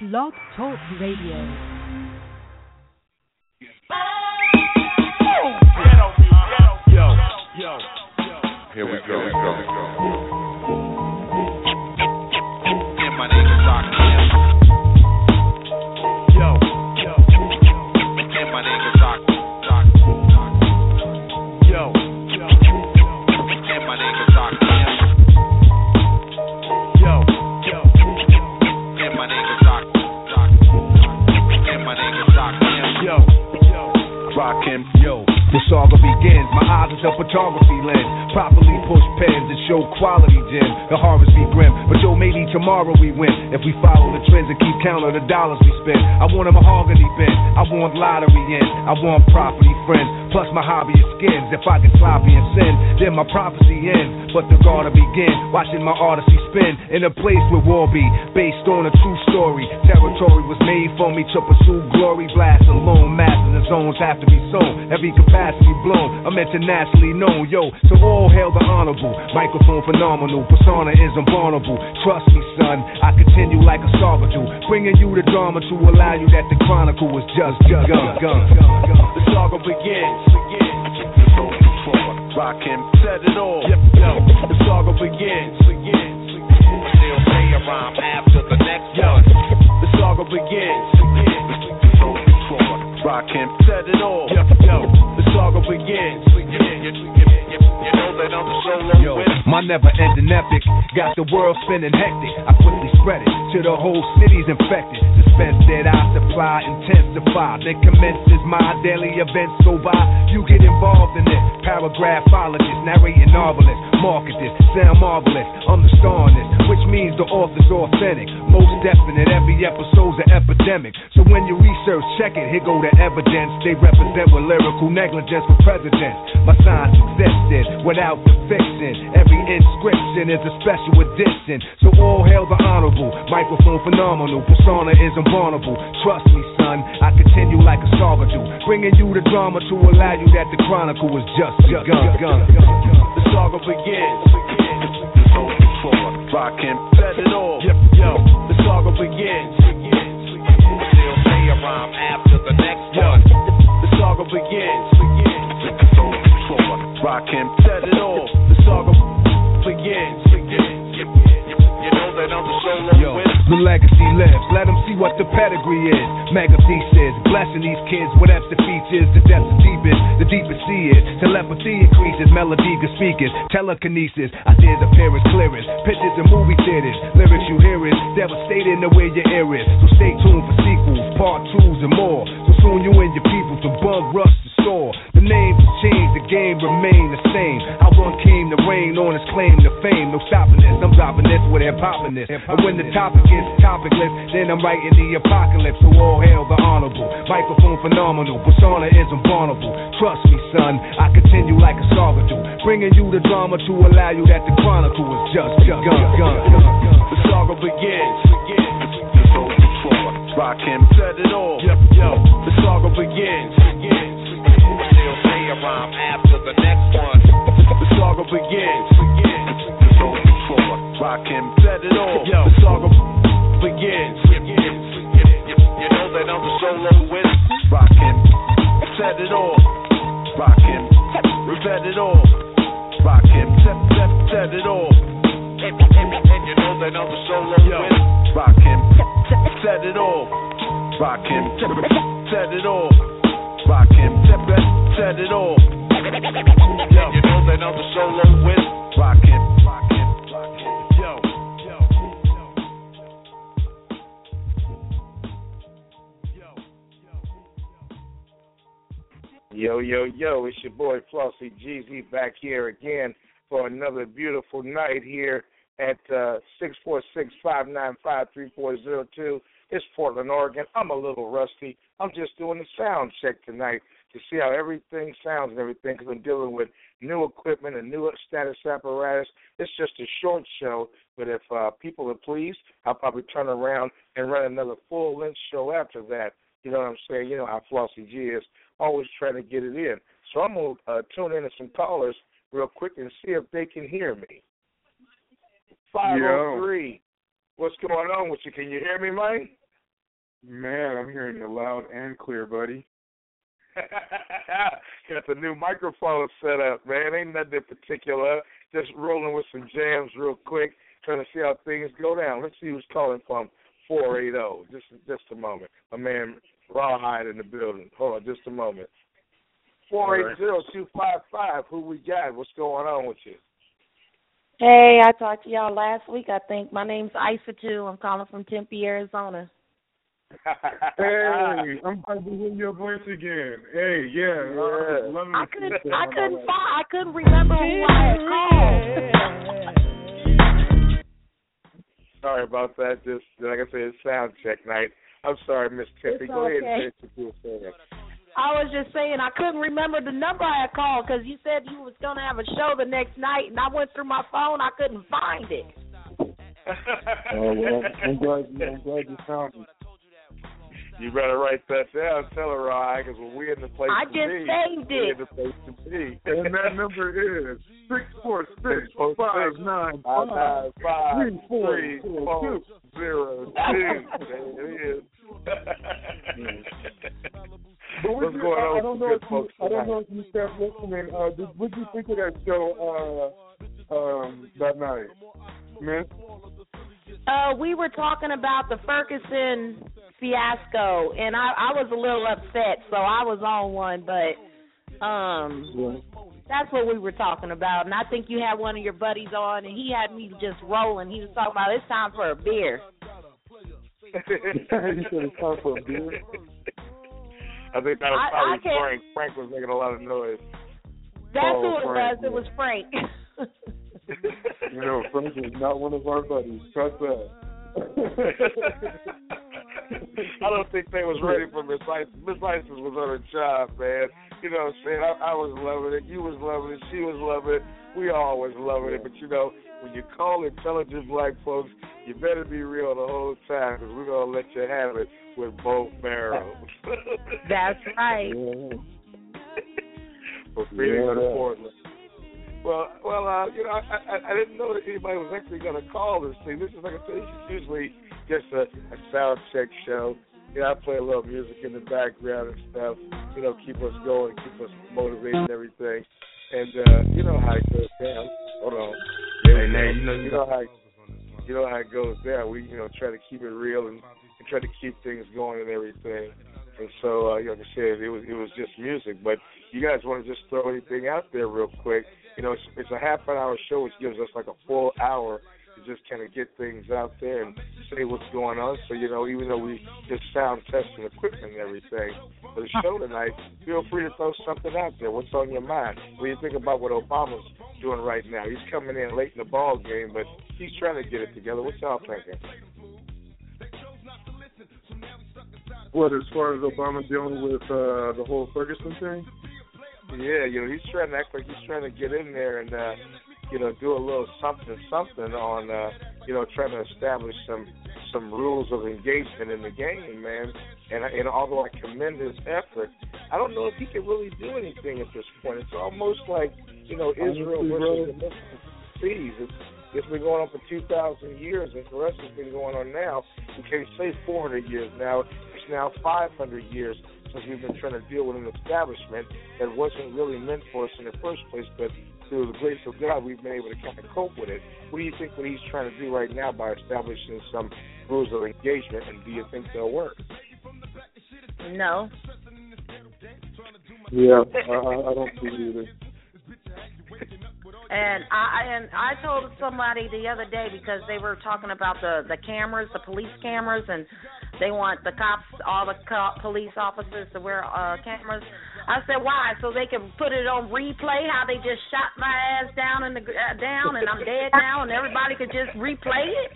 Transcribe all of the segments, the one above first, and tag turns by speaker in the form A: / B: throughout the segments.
A: Blog Talk Radio.
B: Yo, yo,
C: Here we go. Here we go.
D: Tomorrow we win. If we follow the trends and keep count of the dollars we spend. I want a mahogany bend. I want lottery in. I want property friends. Plus my hobby is skins. If I get sloppy and sin, then my prophecy ends. But the gotta begin. Watching my odyssey spin in a place where war be based on a true story. Territory was made for me to pursue glory. Blast alone, masters and zones have to be sown. Every capacity blown. I'm internationally known, yo. So all hail the honorable. Microphone phenomenal. Persona is unvulnerable. Trust me, son. I continue like a do. Bringing you the drama to allow you that the chronicle was just begun.
B: The saga begins.
D: Rockin'.
B: Set it all. Yo, yo. The saga begins. Begins.
E: Still say a rhyme after the next
B: Yo,
E: one.
B: the saga begins.
D: Rockin'.
B: Set it all. Yo, yo. The saga begins.
E: Solo
D: Yo, my never ending epic got the world spinning hectic. I quickly spread it to the whole city's infected. Suspense that I supply intensify. Then commences my daily events go by. You get involved in it. Paragraphologist, narrating novelist, market this, sound marvelous. I'm the star in this, which means the author's authentic. Most definite, every episode's an epidemic. So when you research, check it. Here go the evidence. They represent with lyrical negligence for presidents. My science existed without the fiction. Every inscription is a special edition. So all hail the honorable. Microphone phenomenal. Persona is invulnerable. Trust me, son. I continue like a saga do. Bringing you the drama to allow you that the chronicle is just begun.
B: The saga begins.
D: Rockin'.
B: Set it all. Yo, yo. The saga begins.
E: Rhyme after the next one.
B: the saga begins.
D: Rockin'.
B: Set it all. The saga begins.
D: Yo, the legacy lives. Let them see what the pedigree is. Mega thesis, blessing these kids with the features. The depth the deepest, the deepest sea is. Telepathy increases, melody good speakers, telekinesis. Ideas appear as clearest. Pictures in movie theaters, lyrics you hear is devastating the way your ear is. So stay tuned for sequels, part twos, and more. So soon you and your people to bug rush the store. The names change, the game remain the same. I one came to reign on his claim to fame. No stopping this, I'm dropping this with hip hopping this. And when the topic is topicless, then I'm writing the apocalypse. So all hail the honorable. Microphone phenomenal, persona is invulnerable. Trust me, son, I continue like a saga do. Bringing you the drama to allow you that the chronicle is just begun.
B: The saga begins.
D: Rockin'.
B: Set it all. Yo, yo. The saga begins.
E: A rhyme after the next one.
B: The saga begins.
D: Rockin'.
B: Set it all. Yo, the saga begins.
E: You, know that I'm the solo winner.
D: Rockin'.
B: Set it all.
D: Rockin'.
B: Revet it all.
D: Rockin'.
B: Set, set, set it all.
E: And, and, and you know that I'm the solo
B: Yo.
E: winner.
D: Rockin'.
B: Set it all.
D: Rockin'.
B: Set it all.
D: Rockin'.
B: Set, set, it.
E: And you know that I'm solo.
D: Rockin'.
B: Yo, yo, yo.
F: Yo, yo, yo, it's your boy Flauxy GZ back here again for another beautiful night here at uh, 646-595-3402. It's Portland, Oregon. I'm a little rusty. I'm just doing the sound check tonight to see how everything sounds and everything because I'm dealing with new equipment and new status apparatus. It's just a short show, but if uh, people are pleased, I'll probably turn around and run another full-length show after that. You know what I'm saying? You know how Flauxy G is, always trying to get it in. So I'm going to uh, tune in to some callers real quick and see if they can hear me. 503. What's going on with you? Can you hear me, Mike?
G: Man, I'm hearing you loud and clear, buddy.
F: Got the new microphone set up, man. Ain't nothing particular. Just rolling with some jams real quick, trying to see how things go down. Let's see who's calling from 480. Just just a moment. My man Rawhide in the building. Hold on, just a moment. Four eight zero two five five. Who we got? What's going on with you?
H: Hey, I talked to y'all last week, I think. My name's Isatu. I'm calling from Tempe, Arizona.
G: Hey, I'm glad to hear your voice again. Hey, yeah,
F: Yeah.
G: love
H: I couldn't I couldn't find I couldn't remember who I had called.
F: Sorry about that. Just like I said, it's sound check night. I'm sorry, Miss Tippy.
H: It's
F: Go ahead and say what you.
H: I was just saying I couldn't remember the number I had called because you said you was gonna have a show the next night, and I went through my phone, I couldn't find it.
G: Oh, well, I'm glad I'm glad you found it.
F: You better write that down. Tell her, Ryan, because when we're in the place
H: I
F: to
H: just
F: be,
H: saved
F: we're
H: it.
F: in the place to be.
G: And that number is six four six five nine
F: Five,
G: five
F: nine, five,
G: three four
F: three,
G: four
F: four,
G: two.
F: zero, two. There it is.
G: But
F: What's
G: would you,
F: going
G: I,
F: on
G: I don't know if you,
F: folks
G: I don't know if you stepped listening. Uh, did, what did you think of that show uh, um, that night, Miss?
H: Uh, we were talking about the Ferguson fiasco, and I, I was a little upset, so I was on one, but um, that's what we were talking about. And I think you had one of your buddies on, and he had me just rolling. He was talking about it's time for a beer.
G: he said it's time for a beer.
F: I think that was
H: I- I
F: probably Frank. Frank was making a lot of noise.
H: That's
G: Oh,
H: who it
G: Frank,
H: was. It was Frank.
G: You know, Frank is not one of our buddies. Trust that.
F: I don't think they was ready for Miss License. Miss License was on her job, man. You know what I'm saying? I, I was loving it. You was loving it. She was loving it. We all was loving it. But you know, when you call intelligent black folks, you better be real the whole time because we're gonna let you have it with both barrels.
H: That's right.
G: Yeah.
F: For Phoenix
G: Yeah,
F: and
G: that.
F: Portland. Well, well, uh, you know, I, I I didn't know that anybody was actually going to call this thing. This is like I said, this is usually just a, a sound check show. You know, I play a little music in the background and stuff. You know, keep us going, keep us motivated and everything. And uh, you know how it goes down. Hold on.
I: Hey, now you know you
F: know how you know how it goes down. We you know try to keep it real and, and try to keep things going and everything. And so, uh, like I said, it was it was just music. But you guys want to just throw anything out there real quick? You know, it's, it's a half an hour show, which gives us like a full hour to just kind of get things out there and say what's going on. So, you know, even though we just sound testing equipment and everything, for the show tonight, feel free to throw something out there. What's on your mind? What do you think about what Obama's doing right now? He's coming in late in the ball game, but he's trying to get it together. What y'all thinking?
G: What, as far as Obama dealing with uh, the whole Ferguson thing?
F: Yeah, you know, he's trying to act like he's trying to get in there and uh, you know, do a little something something on uh, you know, trying to establish some some rules of engagement in the game, man. And and although I commend his effort, I don't know if he can really do anything at this point. It's almost like, you know, Israel versus the Muslim seas. It's it's been going on for two thousand years and for us it's been going on now. We can't say four hundred years now. It's now five hundred years since we've been trying to deal with an establishment that wasn't really meant for us in the first place, but through the grace of God, we've been able to kind of cope with it. What do you think what he's trying to do right now by establishing some rules of engagement, and do you think they'll work?
H: No.
G: Yeah, I, I I don't see it either.
H: And I and I told somebody the other day because they were talking about the the cameras, the police cameras, and they want the cops, all the cop, police officers to wear uh cameras. I said why? So they can put it on replay how they just shot my ass down in the uh, down and I'm dead now, and everybody could just replay it.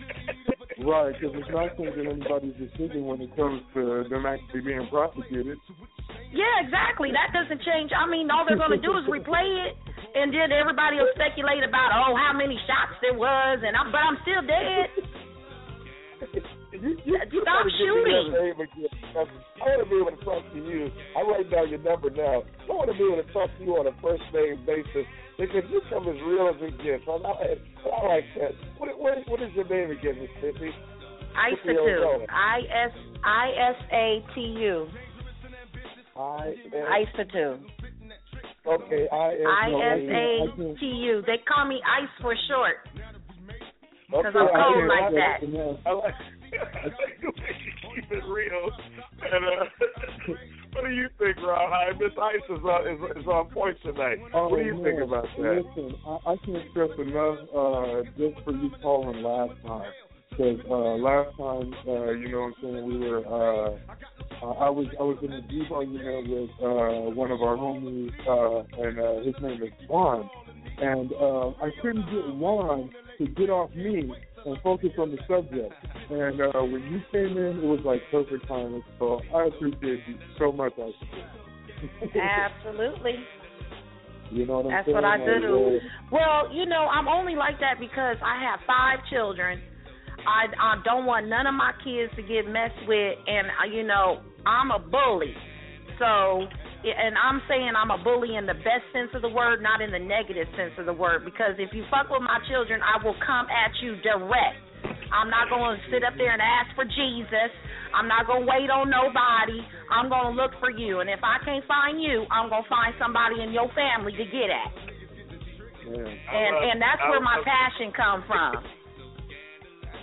G: Right, because it's not changing anybody's decision when it comes to them actually being prosecuted.
H: Yeah, exactly. That doesn't change. I mean, all they're going to do is replay it, and then everybody will speculate about oh how many shots there was, and I'm but I'm still dead.
F: You, you, you
H: Stop
F: gotta give me
H: shooting.
F: your name again. I want to be able to talk to you. I write down your number now. I want to be able to talk to you on a first name basis because you come as real as it gets. I, I, I like that. What, what, what is your name again, Miss Tiffy?
H: Isatu. I S I S A T U.
G: I
H: Isatu.
G: Okay, I S
H: I
G: no,
H: S
G: I
H: A
G: can't-
H: T U. They call me Ice for short.
F: Okay,
H: I'm cold
F: can't-
H: like that.
F: I like, I like the way you keep it real. And uh, what do you think, Rob? Hi, Miss Ice is on is, is on point tonight.
G: Oh,
F: what do you think about that?
G: Listen, I, I can't stress enough uh, just for you calling last time. Because uh, last time, uh, you know what I'm saying, we were, uh, uh, I was I was in a deep argument with uh, one of our homies, uh, and uh, his name is Juan. And uh, I couldn't get Juan to get off me and focus on the subject. And uh, when you came in, it was like perfect timing. So I appreciate you so much.
H: Absolutely.
G: You know what I'm
H: That's
G: saying?
H: what I do.
G: uh,
H: Well, you know, I'm only like that because I have five children. I I don't want none of my kids to get messed with, and uh, you know, I'm a bully. So, and I'm saying I'm a bully in the best sense of the word, not in the negative sense of the word. Because if you fuck with my children, I will come at you direct. I'm not going to sit up there and ask for Jesus. I'm not going to wait on nobody. I'm going to look for you. And if I can't find you, I'm going to find somebody in your family to get at.
G: man.
H: And and that's where my passion come from.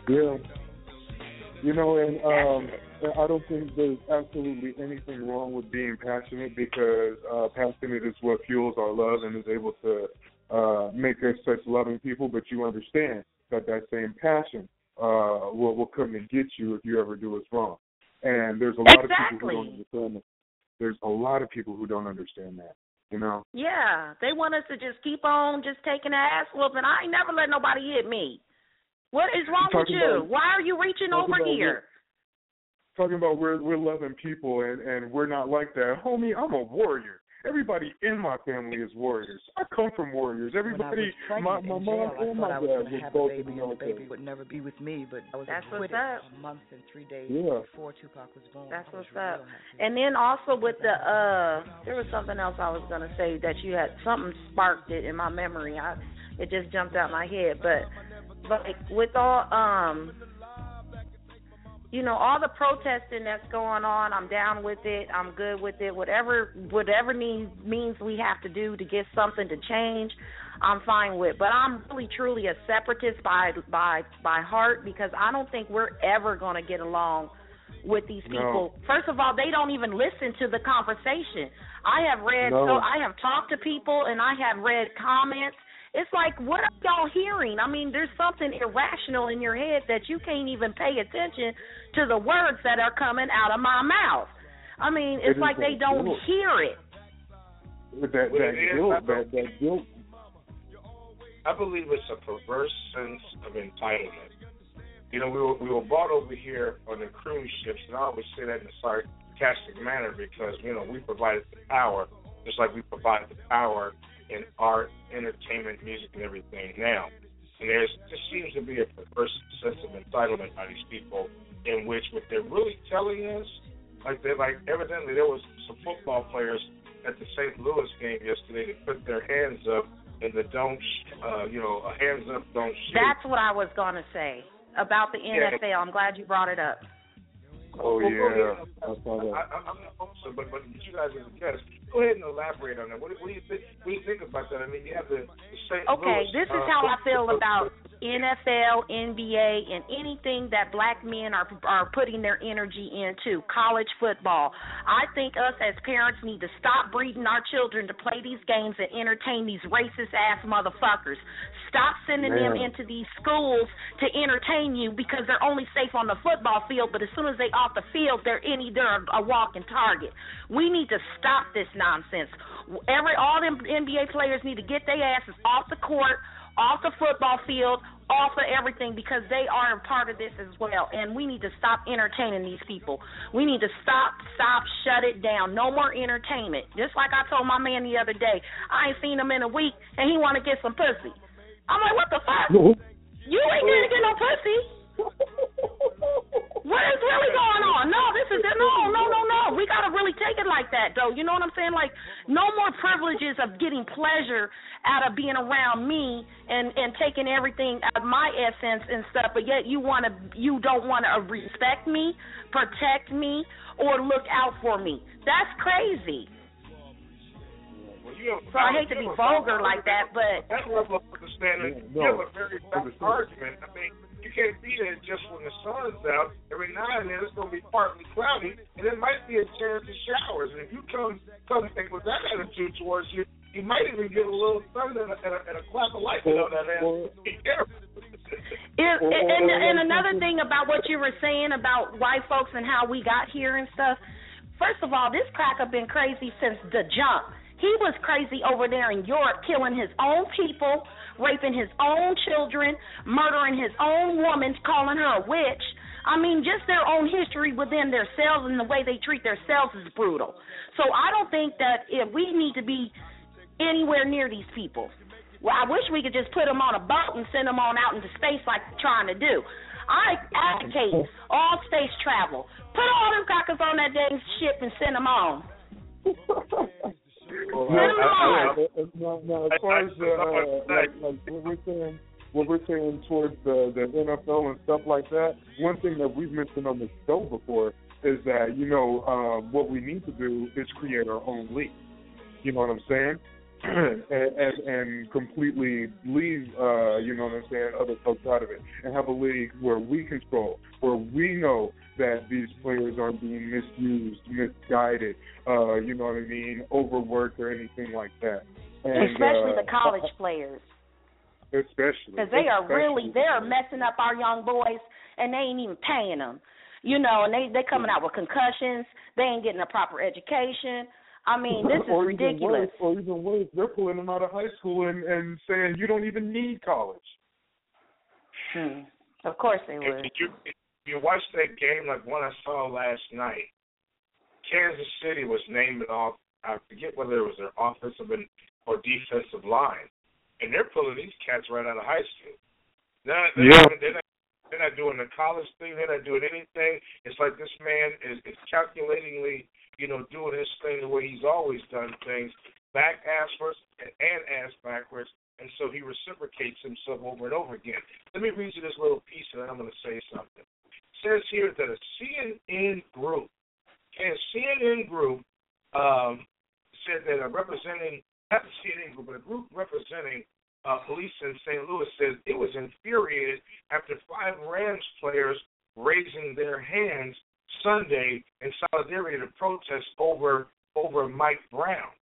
G: Yeah. You know, and um, I don't think there's absolutely anything wrong with being passionate because uh, passionate is what fuels our love and is able to uh, make us such loving people. But you understand that that same passion uh, will will come and get you if you ever do us wrong. And there's a lot of people who don't understand that. There's a lot of people who don't understand that. You know.
H: Yeah, they want us to just keep on just taking ass whooping. I ain't never let nobody hit me. What is wrong with you?
G: about-
H: Why are you reaching
G: talking
H: over
G: about
H: here?
G: talking about we're we're loving people and and we're not like that. Homie, I'm a warrior. Everybody in my family is warriors. I come from warriors. Everybody, my my mom
I: jail,
G: and my
I: thought I was
G: dad
I: going
G: was both
I: a
G: in
I: baby
G: the
I: baby would never be with me, but I was
H: That's what's up.
I: a month and three days
G: Yeah.
I: before Tupac was born.
H: That's
I: was
H: what's up.
I: happy.
H: And then also with the uh there was something else I was gonna say that you had something sparked it in my memory. I it just jumped out my head. But like with all um you know, all the protesting that's going on, I'm down with it. I'm good with it. Whatever whatever means means we have to do to get something to change, I'm fine with. But I'm really truly a separatist by by by heart because I don't think we're ever going to get along with these
G: No.
H: people. First of all, they don't even listen to the conversation. I have read
G: No.
H: so I have talked to people and I have read comments. It's like what are y'all hearing? I mean, there's something irrational in your head that you can't even pay attention to the words that are coming out of my mouth. I mean, it's
G: is
H: like they don't
G: guilt.
H: hear it.
G: That that
F: it is, I
G: guilt,
F: don't-
G: that that guilt.
F: I believe it's a perverse sense of entitlement. You know, we were we were brought over here on the cruise ships, and I always say that in a sarcastic manner because you know we provided the power, just like we provide the power in art, entertainment, music, and everything now. And there's there seems to be a perverse sense of entitlement by these people, in which what they're really telling us, like they like evidently there was some football players at the St. Louis game yesterday that put their hands up in the don't, sh- uh, you know, a hands up, don't shoot.
H: That's what I was going to say about the
F: Yeah.
H: NFL. I'm glad you brought it up.
G: Oh
F: Well,
G: yeah,
F: ahead.
G: I saw that.
F: I, I, I'm not also, but but you guys as a guest, go ahead and elaborate on that. What, do- what do you think? What do you think about that? I mean, you have the, the St.
H: Okay,
F: Louis,
H: this is
F: uh,
H: how I feel about NFL, NBA, and anything that black men are are putting their energy into. College football. I think us as parents need to stop breeding our children to play these games and entertain these racist ass motherfuckers. Stop sending them into these schools to entertain you because they're only safe on the football field, but as soon as they off the field, they're any they're a walking target. We need to stop this nonsense. Every all them NBA players need to get their asses off the court, off the football field, off of everything because they are a part of this as well. And we need to stop entertaining these people. We need to stop, stop, shut it down. No more entertainment. Just like I told my man the other day, I ain't seen him in a week and he want to get some pussy. I'm like, what the fuck? You ain't gonna get no pussy. What is really going on? No, this is no, no, no, no. We gotta really take it like that, though. You know what I'm saying? Like, no more privileges of getting pleasure out of being around me and and taking everything out of my essence and stuff. But yet you wanna, you don't wanna respect me, protect me, or look out for me. That's crazy. I hate to be vulgar like that, but
F: that level of understanding,
G: Yeah, no,
F: you have a very valid argument. I mean, you can't be there just when the sun's out. Every now and then it's going to be partly cloudy, and there might be a chance of showers. And if you come come with that attitude towards you, you might even get a little thunder and a, and a, and a clap of lightning on that ass.
G: Or-
F: Be careful.
H: And,
G: Or- or-
H: and, and another thing about what you were saying about white folks and how we got here and stuff. First of all, this cracker been crazy since the jump. He was crazy over there in Europe, killing his own people, raping his own children, murdering his own woman, calling her a witch. I mean, just their own history within themselves and the way they treat themselves is brutal. So I don't think that if we need to be anywhere near these people. Well, I wish we could just put them on a boat and send them on out into space like they're trying to do. I advocate all space travel. Put all them crackers on that dang ship and send them on.
G: Well,
H: Send 'em
G: I- I- I- Now, now, as far as uh, like, like what we're saying, what we're saying towards the the NFL and stuff like that. One thing that we've mentioned on the show before is that you know um, what we need to do is create our own league. You know what I'm saying? and, and and completely leave, uh, you know what I'm saying, other folks out of it, and have a league where we control, where we know that these players aren't being misused, misguided, uh, you know what I mean, overworked or anything like that. And,
H: Especially
G: uh,
H: the college players.
G: especially
H: Because they are really, they're messing up our young boys and they ain't even paying them. You know, and they they coming out with concussions. They ain't getting a proper education. I mean, this is
G: or even
H: ridiculous.
G: Worse, or even worse, they're pulling them out of high school and, and saying you don't even need college.
H: Hmm. Of course they
F: If
H: would.
F: you if you watch that game like one I saw last night, Kansas City was named it off. I forget whether it was their offensive or defensive line, and they're pulling these cats right out of high school. They're they're,
G: Yeah.
F: they're, not, they're not doing the college thing. They're not doing anything. It's like this man is, is calculatingly, you know, doing his thing the way he's always done things, back ass first and, and ass backwards, and so he reciprocates himself over and over again. Let me read you this little piece, and then I'm going to say something. It says here that a CNN group, okay, a CNN group um, said that a representing, not the CNN group, but a group representing uh, police in St. Louis says it was infuriated after five Rams players raising their hands Sunday in solidarity to protest over over Mike Brown.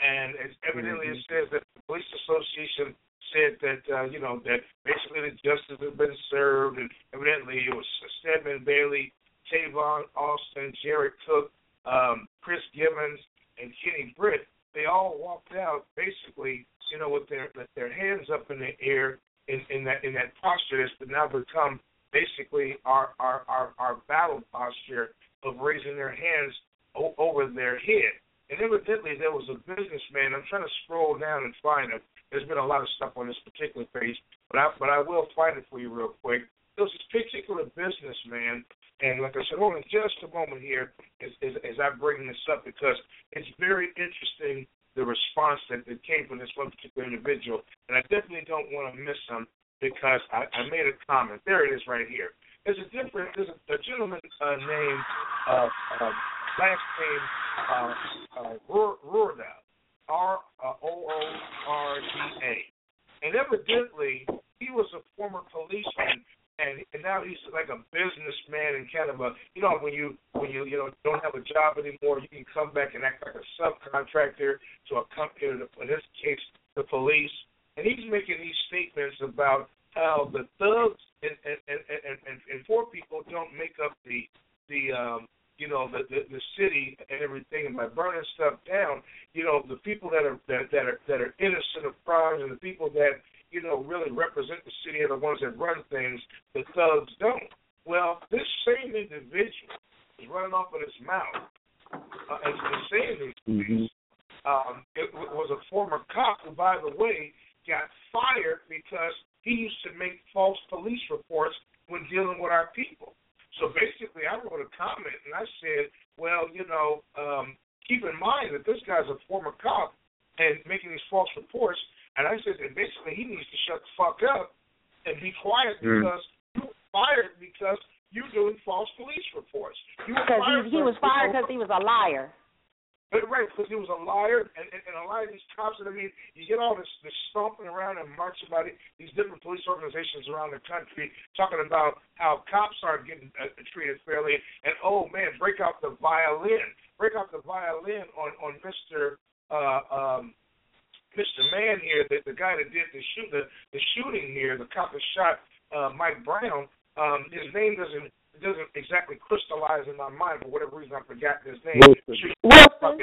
F: And it's evidently it says that the police association said that uh, you know that basically the justice has been served, and evidently it was Stedman Bailey, Tavon Austin, Jared Cook, um, Chris Givens, and Kenny Britt. They all walked out basically, you know, with their with their hands up in the air in, in that in that posture that's now become basically our our our, our battle posture of raising their hands o- over their head. And evidently there was a businessman. I'm trying to scroll down and find it. There's been a lot of stuff on this particular page, but I but I will find it for you real quick. There was this particular businessman, and like I said, hold on just a moment here as, as, as I bring this up because it's very interesting the response that, that came from this one particular individual, and I definitely don't want to miss him because I, I made a comment. There it is right here. There's a different. There's a, a gentleman uh, named uh, uh, last name uh, uh, Roorda, R O O R D A, and evidently he was a former policeman. And, and now he's like a businessman and kind of a you know when you when you you know don't have a job anymore you can come back and act like a subcontractor to a company in this case the police and he's making these statements about how the thugs and and and, and, and, poor people don't make up the the um you know the, the the city and everything and by burning stuff down you know the people that are that, that are that are innocent of crimes and the people that you know really represent the city are the ones that run things the thugs don't. Well this same individual is running off of his mouth. Uh, and, saying these things um, it w- was a former cop who, by the way, got fired because he used to make false police reports when dealing with our people. So basically, I wrote a comment and I said, well, you know, um, keep in mind that this guy's a former cop and making these false reports. And I said, and basically, he needs to shut the fuck up and be quiet
J: Mm.
F: because you were fired because you're doing false police reports. You were
H: Because
F: fired
H: he, he was fired because he was a liar.
F: But right, because he was a liar, and, and, and a lot of these cops. and I mean, you get all this this stomping around and marching about it. These different police organizations around the country talking about how cops aren't getting uh, treated fairly, and oh man, break out the violin, break out the violin on on Mister uh, um, Mr. Man here, the the guy that did the shoot the the shooting here, the cop that shot uh, Mike Brown. Um, his name doesn't doesn't exactly crystallize in my mind for whatever reason. I forgot his name.
G: Wilson.
H: Wilson.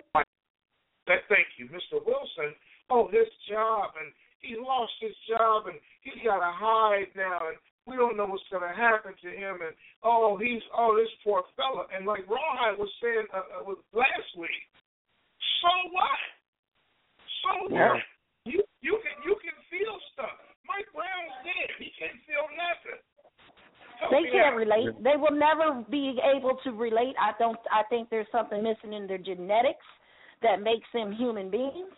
F: that thank you, Mr. Wilson. Oh, his job, and he lost his job, and he's got to hide now, and we don't know what's going to happen to him. And oh, he's oh, this poor fella. And like Rawhide was saying uh, uh, last week, so what? So
H: Yeah.
F: what? You you can you can feel stuff. Mike Brown's dead. He can't feel nothing. Help
H: They can't relate. They will never be able to relate. I don't. I think there's something missing in their genetics that makes them human beings.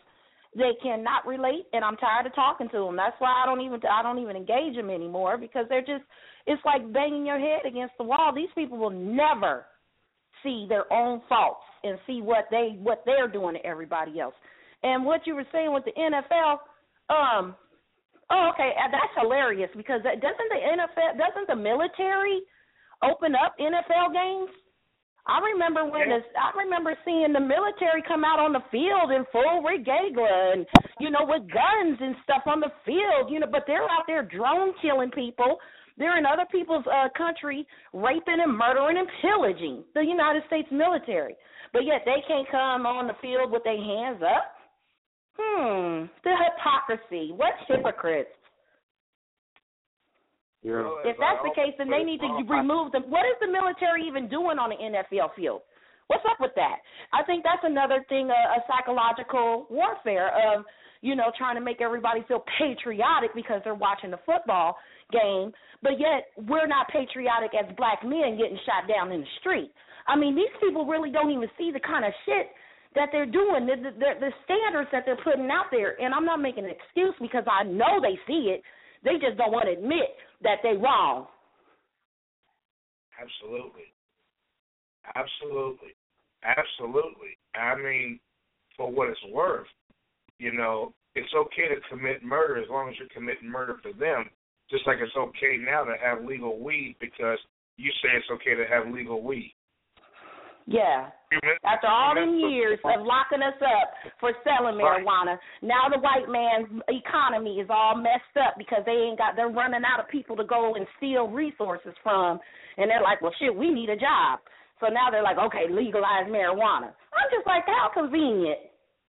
H: They cannot relate, and I'm tired of talking to them. That's why I don't even. I don't even engage them anymore because they're just. It's like banging your head against the wall. These people will never see their own faults and see what they what they're doing to everybody else. And what you were saying with the NFL, um, Oh, okay, uh, that's hilarious because doesn't the NFL, doesn't the military open up NFL games? I remember when
F: Yeah.
H: this, I remember seeing the military come out on the field in full regalia and you know with guns and stuff on the field, you know, but they're out there drone killing people. They're in other people's uh country raping and murdering and pillaging the United States military. But yet they can't come on the field with their hands up. Hmm, the hypocrisy. What hypocrites?
G: Yeah.
F: Well,
H: If that's the case, then they need to remove them. What is the military even doing on the NFL field? What's up with that? I think that's another thing, a, a psychological warfare of, you know, trying to make everybody feel patriotic because they're watching the football game, but yet we're not patriotic as black men getting shot down in the street. I mean, these people really don't even see the kind of shit that they're doing, the, the, the, standards that they're putting out there. And I'm not making an excuse because I know they see it. They just don't want to admit that they're wrong.
F: Absolutely. Absolutely. Absolutely. I mean, for what it's worth, you know, it's okay to commit murder as long as you're committing murder for them. Just like it's okay now to have legal weed because you say it's okay to have legal weed.
H: Yeah. After all them years of locking us up for selling
F: Right.
H: marijuana, now the white man's economy is all messed up because they ain't got they're running out of people to go and steal resources from and they're like, Well shit, we need a job. So now they're like, Okay, legalize marijuana. I'm just like, How convenient.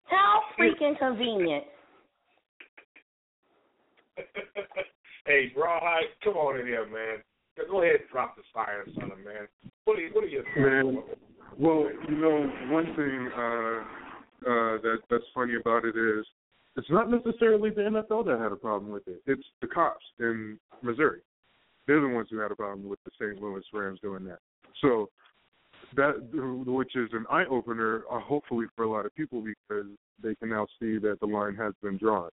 H: How freaking convenient.
F: hey, Rawhide, come on in here, man. Go ahead and drop the science on him, man. What are you, what are your
G: Man, well, you know, one thing uh, uh, that that's funny about it is it's not necessarily the NFL that had a problem with it. It's the cops in Missouri. They're the ones who had a problem with the St. Louis Rams doing that. So that, which is an eye opener, uh, hopefully for a lot of people, because they can now see that the line has been drawn.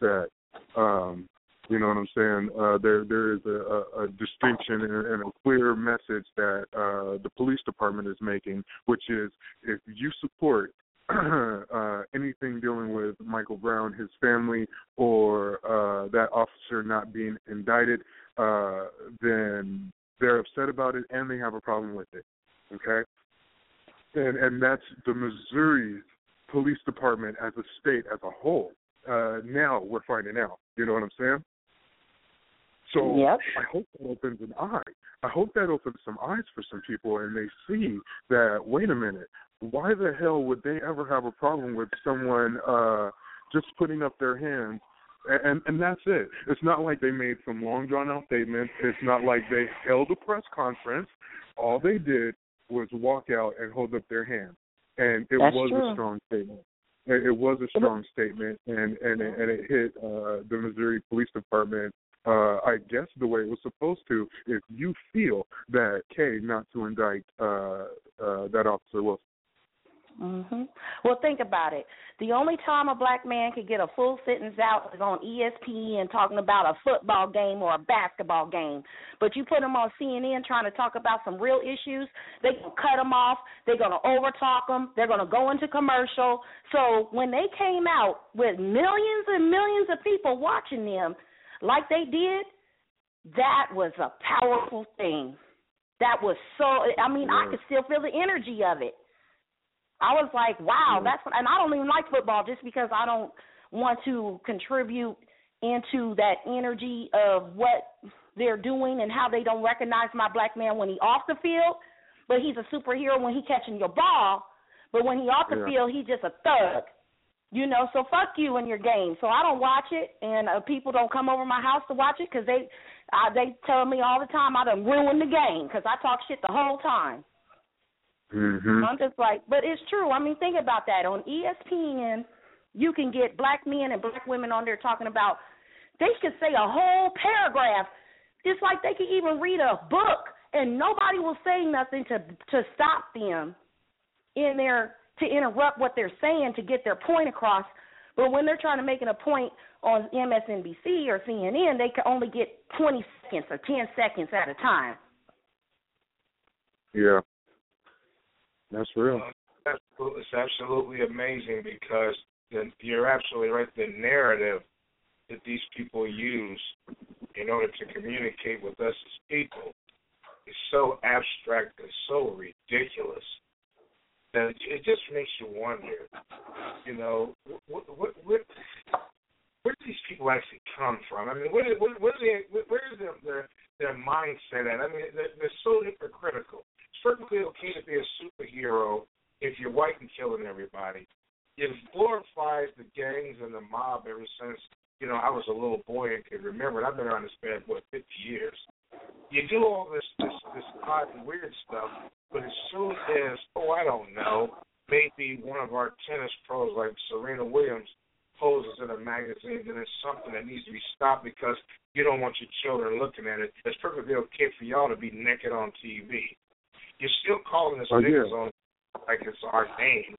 G: That um, you know what I'm saying? Uh, there there is a, a, a distinction and, and a clear message that uh, the police department is making, which is if you support uh, anything dealing with Michael Brown, his family, or uh, that officer not being indicted, uh, then they're upset about it and they have a problem with it. Okay, and and that's the Missouri police department as a state as a whole. Uh, now we're finding out. You know what I'm saying? So
H: Yep.
G: I hope that opens an eye. I hope that opens some eyes for some people, and they see that. Wait a minute, why the hell would they ever have a problem with someone uh, just putting up their hands? And, and that's it. It's not like they made some long drawn out statement. It's not like they held a press conference. All they did was walk out and hold up their hand, and it
H: That's
G: was
H: true.
G: a strong statement. It, it was a strong statement, and and it, and it hit uh, the Missouri Police Department uh, I guess the way it was supposed to if you feel that K not to indict uh, uh, that officer Wilson.
H: Mhm. Well, think about it. The only time a black man could get a full sentence out is on ESPN talking about a football game or a basketball game. But you put him on CNN trying to talk about some real issues, they can cut him off. They're to overtalk him. They're to go into commercial. So when they came out with millions and millions of people watching them, like they did, that was a powerful thing. That was so. I mean, I could still feel the energy of it. I was like, wow, mm. that's and I don't even like football just because I don't want to contribute into that energy of what they're doing and how they don't recognize my black man when he off the field, but he's a superhero when he catching your ball, but when he off the
G: Yeah.
H: field, he's just a thug. You know, so fuck you and your game. So I don't watch it, and uh, people don't come over my house to watch it because they, uh, they tell me all the time I done ruined the game because I talk shit the whole time.
G: Mm-hmm.
H: I'm just like, but it's true. I mean, think about that. On ESPN, you can get black men and black women on there talking about. They could say a whole paragraph, just like they could even read a book, and nobody will say nothing to to stop them in their to interrupt what they're saying to get their point across. But when they're trying to make a point on MSNBC or CNN, they can only get 20 seconds or 10 seconds at a time.
G: Yeah. That's real.
F: Uh, absolutely, it's absolutely amazing because the, you're absolutely right. The narrative that these people use in order to communicate with us as people is so abstract and so ridiculous that it just makes you wonder. You know, what what what where do these people actually come from? I mean, where where, where, they, where is their, their their mindset at? I mean, they're, they're so hypocritical. It's perfectly okay to be a superhero if you're white and killing everybody. You've glorified the gangs and the mob ever since you know I was a little boy and could remember. it. I've been around this bad boy 50 years. You do all this this this odd and weird stuff, but as soon as oh I don't know, maybe one of our tennis pros like Serena Williams poses in a magazine, then it's something that needs to be stopped because you don't want your children looking at it. It's perfectly okay for y'all to be naked on TV. You're still calling us
G: Oh, yeah.
F: on like it's our name.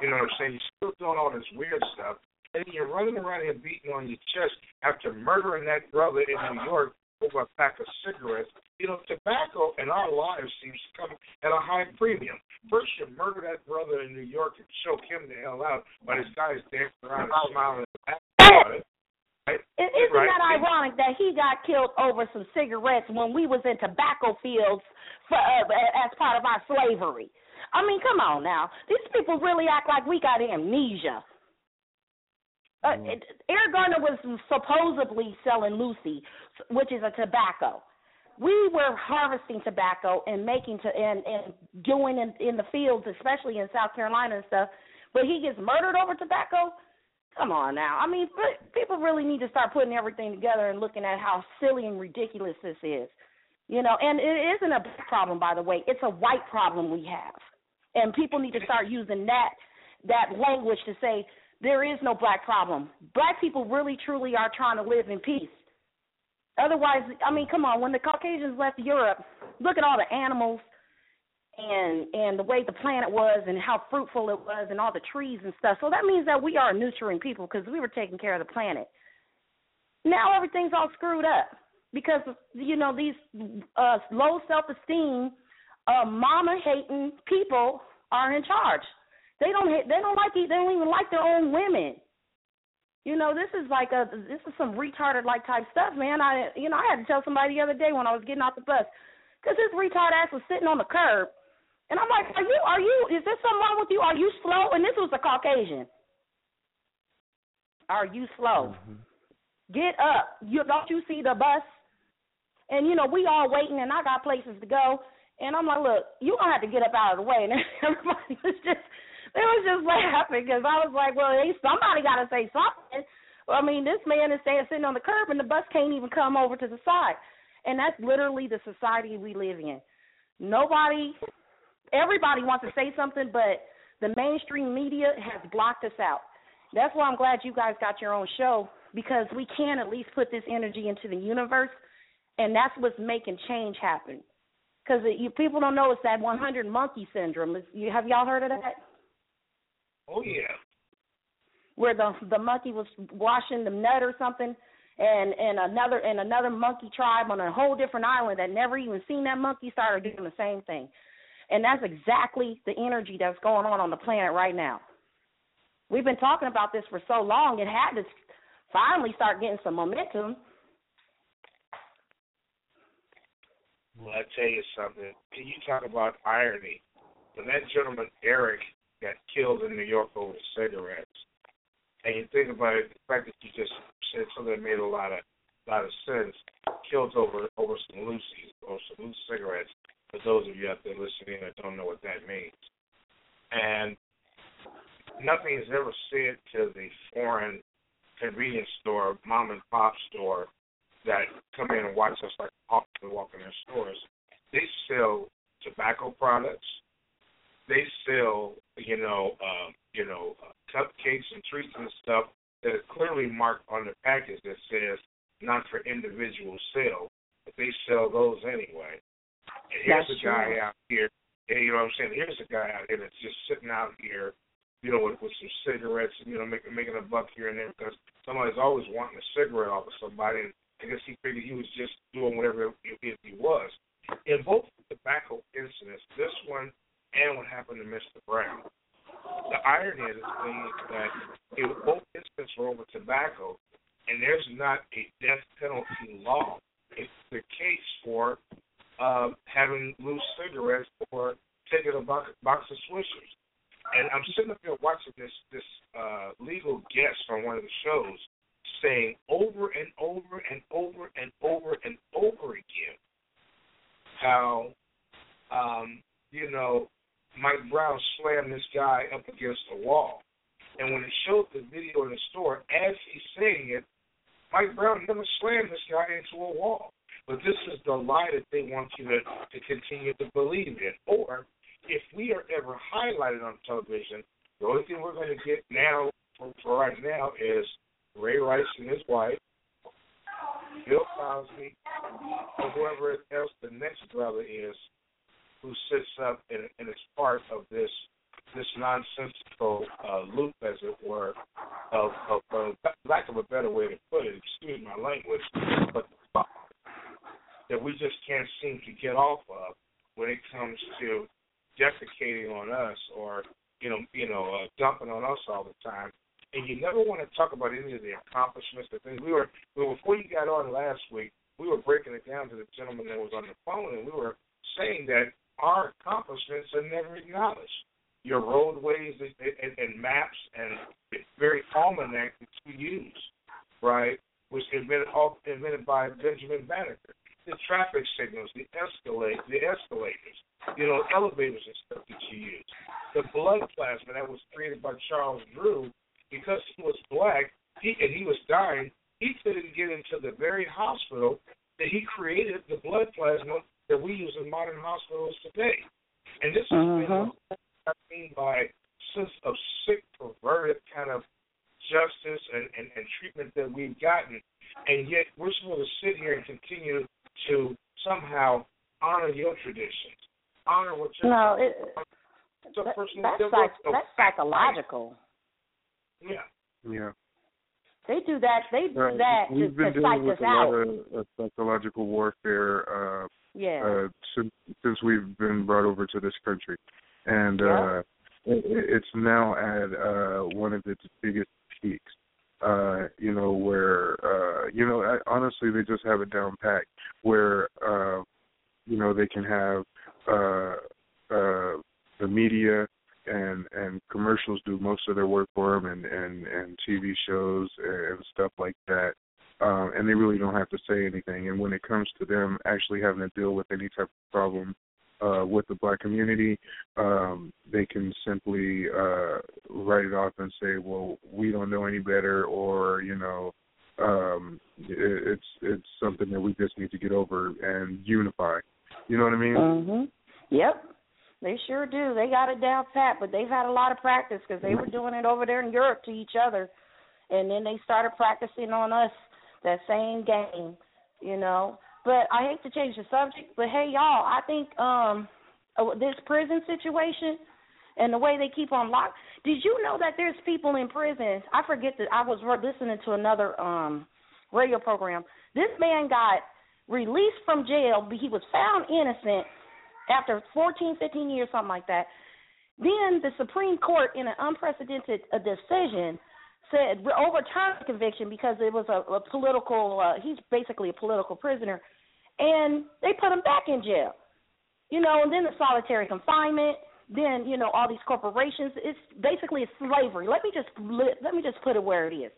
F: You know what I'm saying? You're still doing all this weird stuff. And you're running around here beating on your chest after murdering that brother in New York over a pack of cigarettes. You know, tobacco in our lives seems to come at a high premium. First, you murder that brother in New York and choke him the hell out, but his guy's dancing around and smiling about it. Right?
H: Isn't
F: Right.
H: that ironic that he got killed over some cigarettes when we was in tobacco fields for, uh, as part of our slavery? I mean, come on now. These people really act like we got amnesia. Uh, Eric Garner was supposedly selling loosie, which is a tobacco. We were harvesting tobacco and making to and and doing in in the fields, especially in South Carolina and stuff. But he gets murdered over tobacco. Come on now. I mean, people really need to start putting everything together and looking at how silly and ridiculous this is. You know, and it isn't a black problem, by the way. It's a white problem we have, and people need to start using that that language to say there is no black problem. Black people really, truly are trying to live in peace. Otherwise, I mean, come on. When the Caucasians left Europe, look at all the animals and and the way the planet was and how fruitful it was and all the trees and stuff. So that means that we are nurturing people because we were taking care of the planet. Now everything's all screwed up because you know these uh, low self-esteem, uh, mama hating people are in charge. They don't they don't like they don't even like their own women. You know, this is like a this is some retarded like type stuff, man. I you know I had to tell somebody the other day when I was getting off the bus because this retard ass was sitting on the curb, and I'm like, are you are you is there something wrong with you? Are you slow? And this was a Caucasian. Are you slow? Mm-hmm. Get up. You don't you see the bus? And you know we all waiting, and I got places to go. And I'm like, look, you gonna have to get up out of the way. And everybody was just was just laughing because I was like, well, hey, somebody got to say something. I mean, this man is staying sitting on the curb, and the bus can't even come over to the side. And that's literally the society we live in. Nobody, everybody wants to say something, but the mainstream media has blocked us out. That's why I'm glad you guys got your own show
J: because we can at least put this energy into the universe, and that's what's making change happen. Because people don't know it's that 100 monkey syndrome. It's, you have y'all heard of that?
F: Oh yeah.
J: Where the the monkey was washing the nut or something, and and another and another monkey tribe on a whole different island that never even seen that monkey started doing the same thing, and that's exactly the energy that's going on on the planet right now. We've been talking about this for so long; it had to finally start getting some momentum.
F: Well, I tell you something. Can you talk about irony? When that gentleman Eric got killed in New York over cigarettes, and you think about it, the fact that you just said something that made a lot of lot of sense, killed over over some loosies or some loose cigarettes. For those of you out there listening that don't know what that means, and nothing is ever said to the foreign convenience store, mom and pop store that come in and watch us like and walk in their stores. They sell tobacco products. They sell, you know, um, you know, uh, cupcakes and treats and stuff that are clearly marked on the package that says not for individual sale, but they sell those anyway. And here's
J: That's
F: a guy
J: true.
F: out here, and you know what I'm saying? Here's a guy out here that's just sitting out here, you know, with, with some cigarettes, and, you know, making making a buck here and there because somebody's always wanting a cigarette off of somebody, and I guess he figured he was just doing whatever it, it, he was. In both tobacco incidents, this one and what happened to Mr. Brown, the irony of this thing is that it, both incidents were over tobacco, and there's not a death penalty law. It's the case for um, having loose cigarettes or taking a box, box of Swishers. And I'm sitting up here watching this this uh, legal guest on one of the shows saying over and over and over and over and over again how um, you know Mike Brown slammed this guy up against the wall. And when it showed the video in the store, as he's saying it, Mike Brown never slammed this guy into a wall. But this is the lie that they want you to, to continue to believe in. Or if we are ever highlighted on television, the only thing we're going to get now, for, for right now, is Ray Rice and his wife, Bill Cosby, or whoever else the next brother is who sits up and, and is part of this this nonsensical uh, loop, as it were, of, of lack of a better way to put it. Excuse my language, but that we just can't seem to get off of when it comes to defecating on us or you know you know uh, dumping on us all the time. And you never want to talk about any of the accomplishments. The things we were, we were before you got on last week, we were breaking it down to the gentleman that was on the phone, and we were saying that our accomplishments are never acknowledged. Your roadways and, and, and maps and very almanac that you use, right, was invented, invented by Benjamin Banneker. The traffic signals, the escalate, the escalators, you know, elevators and stuff that you use. The blood plasma that was created by Charles Drew, because he was black, he and he was dying, he couldn't get into the very hospital that he created the blood plasma that we use in modern hospitals today. And this is
J: Mhm.
F: what I mean by sense of sick, perverted kind of justice and, and, and treatment that we've gotten. And yet we're supposed to sit here and continue to somehow honor your traditions. Honor what your
J: No, it,
F: It's a
J: that,
F: person
J: that's
F: that
J: psych,
F: works the
J: that's psychological.
F: Yeah.
G: Yeah.
J: They do that. They do
G: Right.
J: that to,
G: We've been
J: to
G: dealing
J: psych
G: with
J: us
G: a lot
J: out.
G: of uh, psychological warfare uh,
J: Yeah.
G: uh, since since we've been brought over to this country, and
J: Yeah.
G: uh, it, it's now at uh, one of its biggest peaks. Uh, you know where uh, you know I, honestly they just have it down pat where uh, you know they can have uh, uh, the media and and commercials do most of their work for them and and and TV shows and stuff like that um, and they really don't have to say anything. And when it comes to them actually having to deal with any type of problem uh, with the black community, um, they can simply uh, write it off and say, "Well, we don't know any better," or you know, um, it, it's it's something that we just need to get over and unify. You know what I mean?
J: Mhm. Yep. They sure do. They got it down pat, but they've had a lot of practice because they were doing it over there in Europe to each other,
H: and then they started practicing on us that same game, you know. But I hate to change the subject, but hey y'all, I think um uh, this prison situation and the way they keep on lock. Did you know that there's people in prison? I forget that I was listening to another um radio program. This man got released from jail. He was found innocent after 14, 15 years, something like that. Then the Supreme Court, in an unprecedented uh, decision, said overturned the conviction because it was a, a political. Uh, he's basically a political prisoner, and they put him back in jail. You know, and then the solitary confinement. Then you know all these corporations. It's basically a slavery. Let me just let me just put it where it is.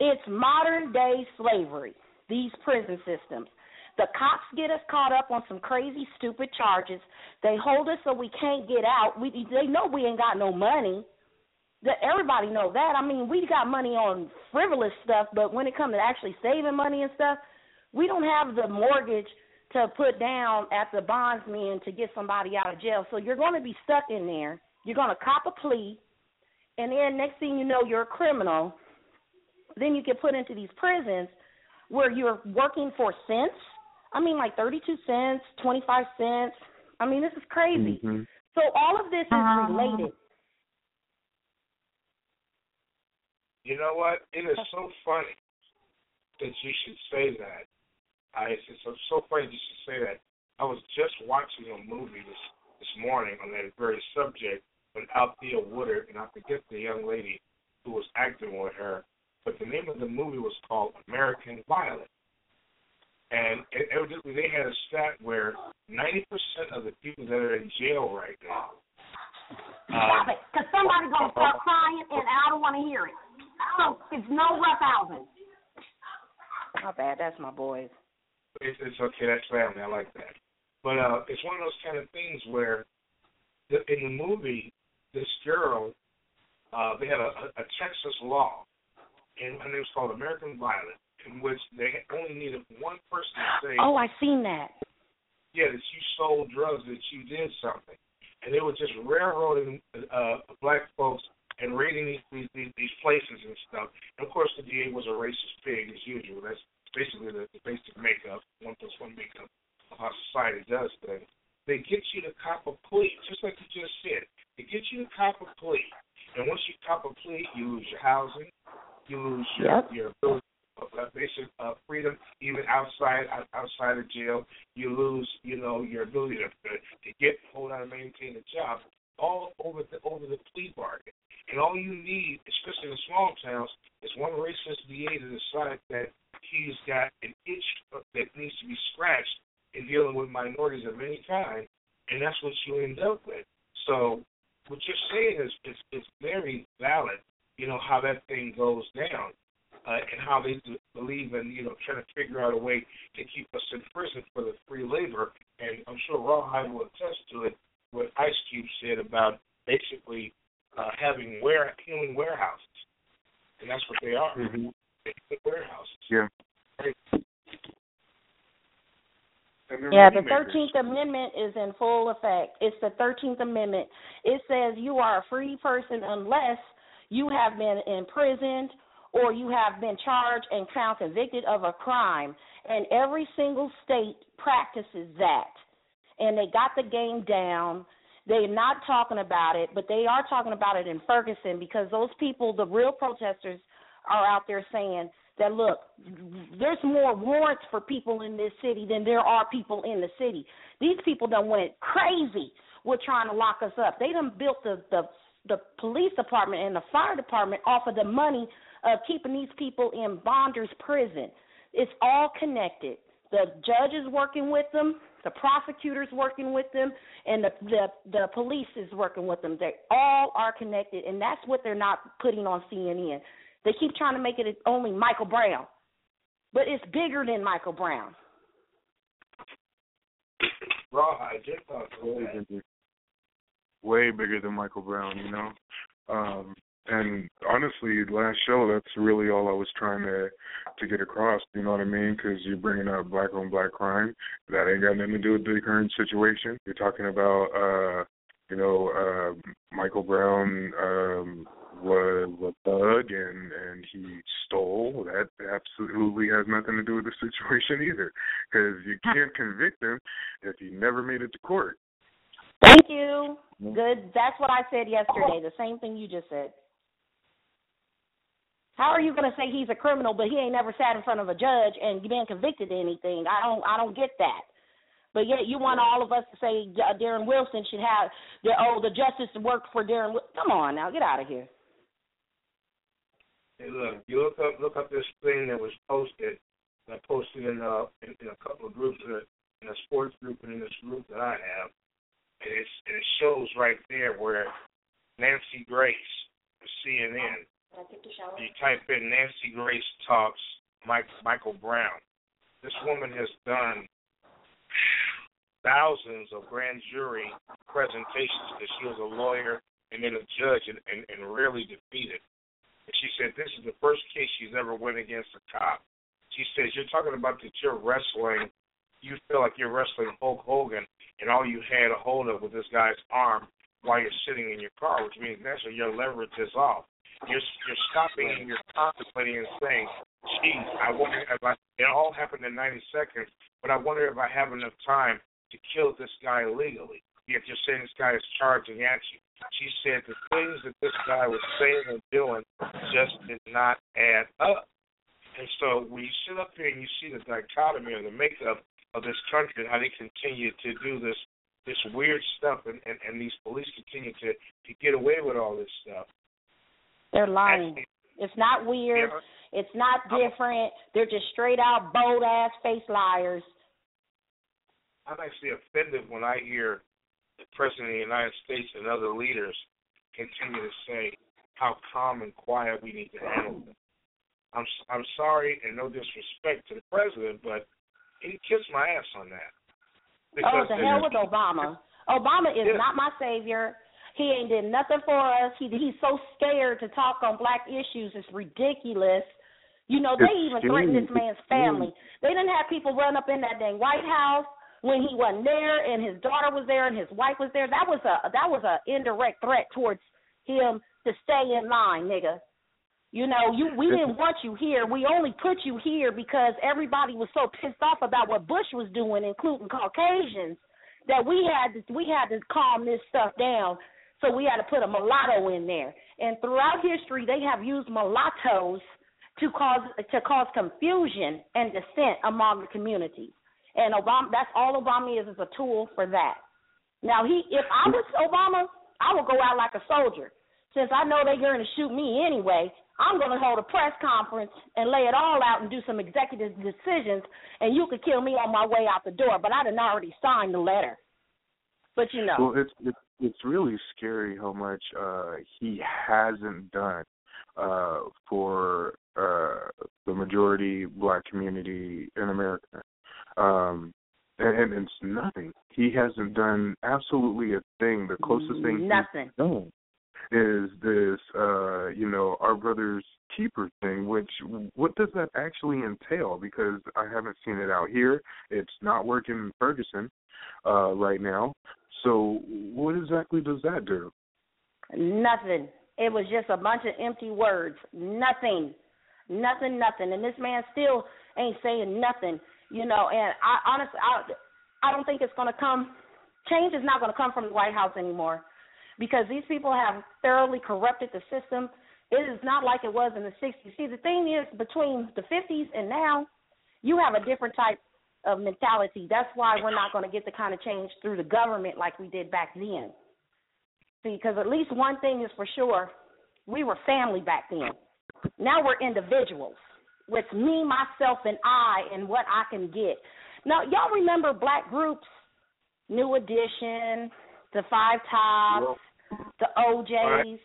H: It's modern day slavery. These prison systems. The cops get us caught up on some crazy, stupid charges. They hold us so we can't get out. We they know we ain't got no money. That everybody know that. I mean, we got money on frivolous stuff, but when it comes to actually saving money and stuff, we don't have the mortgage to put down at the bondsman to get somebody out of jail. So you're going to be stuck in there. You're going to cop a plea, and then next thing you know, you're a criminal. Then you get put into these prisons where you're working for cents I mean, like 32 cents, 25 cents. I mean, this is crazy.
G: Mm-hmm.
H: So all of this is
K: Uh-huh.
H: related.
F: You know what? It is so funny that you should say that. I it's so, so funny that you should say that. I was just watching a movie this this morning on that very subject with Alfre Woodard, and I forget the young lady who was acting with her, but the name of the movie was called American Violet. And it, evidently they had a stat where 90% of the people that are in jail right now.
H: Stop it, because somebody's going to start uh, crying, and I don't want to hear it. So it's no roughhousing. My bad, that's my boys.
F: It's, it's okay, that's family. I like that. But uh, it's one of those kind of things where, the, in the movie, this girl, uh, they had a, a Texas law, and her name was called American Violet, in which they only needed one person to say,
H: Oh, I seen that.
F: yeah, that you sold drugs, that you did something. And they were just railroading uh, black folks and raiding these, these these places and stuff. And of course, the DA was a racist pig as usual. That's basically the, the basic makeup, one plus one makeup of how society does things. They get you to cop a plea, just like you just said. They get you to cop a plea, and once you cop a plea, you lose your housing, you lose your
H: Yep.
F: your ability uh, basic uh, freedom, even outside outside of jail. You lose, you know, your ability to to get, hold on, and maintain a job, all over the over the plea bargain. And all you need, especially in small towns, is one racist DA to decide that he's got an itch that needs to be scratched in dealing with minorities of any kind, and that's what you end up with. So what you're saying is is, is very valid. You know how that thing goes down uh, and how they believe in, you know, trying to figure out a way to keep us in prison for the free labor. And I'm sure Rawhide will attest to it, what Ice Cube said about basically uh, having ware- human warehouses. And that's what they are.
G: Mm-hmm.
F: They're warehouses.
G: Yeah.
F: Right.
H: Yeah, the. Thirteenth Amendment is in full effect. It's the Thirteenth Amendment. It says you are a free person unless you have been imprisoned or you have been charged and found convicted of a crime. And every single state practices that. And they got the game down. They're not talking about it, but they are talking about it in Ferguson because those people, the real protesters, are out there saying that look, there's more warrants for people in this city than there are people in the city. These people done went crazy with trying to lock us up. They done built the the the police department and the fire department off of the money of keeping these people in Bonders prison. It's all connected. The judge is working with them, the prosecutor's working with them, and the the, the police is working with them. They all are connected, and that's what they're not putting on CNN. They keep trying to make it only Michael Brown, but it's bigger than Michael Brown.
F: Rawhide, your thoughts on
G: way
F: that?
G: bigger, way bigger than Michael Brown, you know. Um, and honestly, last show, that's really all I was trying to to get across. You know what I mean? Because you're bringing up black on black crime. That ain't got nothing to do with the current situation. You're talking about, uh, you know, uh, Michael Brown um, was a thug. and and he stole, that absolutely has nothing to do with the situation either, because you can't convict him if he never made it to court.
H: Thank you. Good. That's what I said yesterday. The same thing you just said. How are you going to say he's a criminal, but he ain't never sat in front of a judge and been convicted of anything? I don't. I don't get that. But yet you want all of us to say Darren Wilson should have the oh the justice worked for Darren. Come on now, get out of here.
F: Hey, look, you look up look up this thing that was posted. I posted in uh in, in a couple of groups in a, sports group and in this group that I have. And it's it shows right there where Nancy Grace, of CNN. You type in Nancy Grace talks Mike Michael Brown. This woman has done thousands of grand jury presentations because she was a lawyer and then a judge and, and, and rarely defeated. And she said this is the first case she's ever went against a cop. She says you're talking about that you're wrestling, you feel like you're wrestling Hulk Hogan, and all you had a hold of was this guy's arm while you're sitting in your car, which means naturally your leverage is off. You're you're stopping and you're contemplating and saying, "Geez, I wonder if I." It all happened in 90 seconds, but I wonder if I have enough time to kill this guy illegally. Yet you're saying this guy is charging at you. She said the things that this guy was saying and doing just did not add up. And so when you sit up here and you see the dichotomy or the makeup of this country and how they continue to do this this weird stuff and, and, and these police continue to, to get away with all this stuff.
H: They're lying. It's not weird. It's not different. They're just straight out bold ass face liars.
F: I'm actually offended when I hear the President of the United States and other leaders continue to say how calm and quiet we need to handle them. I'm I'm sorry and no disrespect to the president, but he kissed my ass on that.
H: Oh, the hell with Obama. Obama is
F: Yeah.
H: not my savior. He ain't did nothing for us. He he's so scared to talk on black issues. It's ridiculous. You know, they even threatened this man's family. They didn't have people run up in that dang White House when he wasn't there and his daughter was there and his wife was there. That was a that was a indirect threat towards him to stay in line, nigga. You know, you we didn't want you here. We only put you here because everybody was so pissed off about what Bush was doing, including Caucasians, that we had to we had to calm this stuff down. So we had to put a mulatto in there. And throughout history, they have used mulattoes to cause to cause confusion and dissent among the communities. And Obama, that's all Obama is is a tool for that. Now he, if I was Obama, I would go out like a soldier. Since I know they're going to shoot me anyway, I'm going to hold a press conference and lay it all out and do some executive decisions, and you could kill me on my way out the door. But I done already signed the letter. But you know,
G: Well, it's it's it's really scary how much uh he hasn't done uh for uh the majority black community in America. Um and, and it's nothing. He hasn't done absolutely a thing. The closest thing he's done is this uh you know our brother's keeper thing which what does that actually entail because i haven't seen it out here it's not working in ferguson uh right now so what exactly does that do
H: Nothing. It was just a bunch of empty words. Nothing. Nothing, nothing. And this man still ain't saying nothing, you know, and I honestly I I don't think it's gonna come change is not gonna come from the White House anymore. Because these people have thoroughly corrupted the system. It is not like it was in the sixties. See the thing is between the fifties and now, you have a different type of mentality. That's why we're not gonna get the kind of change through the government like we did back then. See, Because at least one thing is for sure, we were family back then. Now we're individuals. It's me, myself, and I, and what I can get. Now, y'all remember black groups, New Edition, the Five Tops, the O'Jays.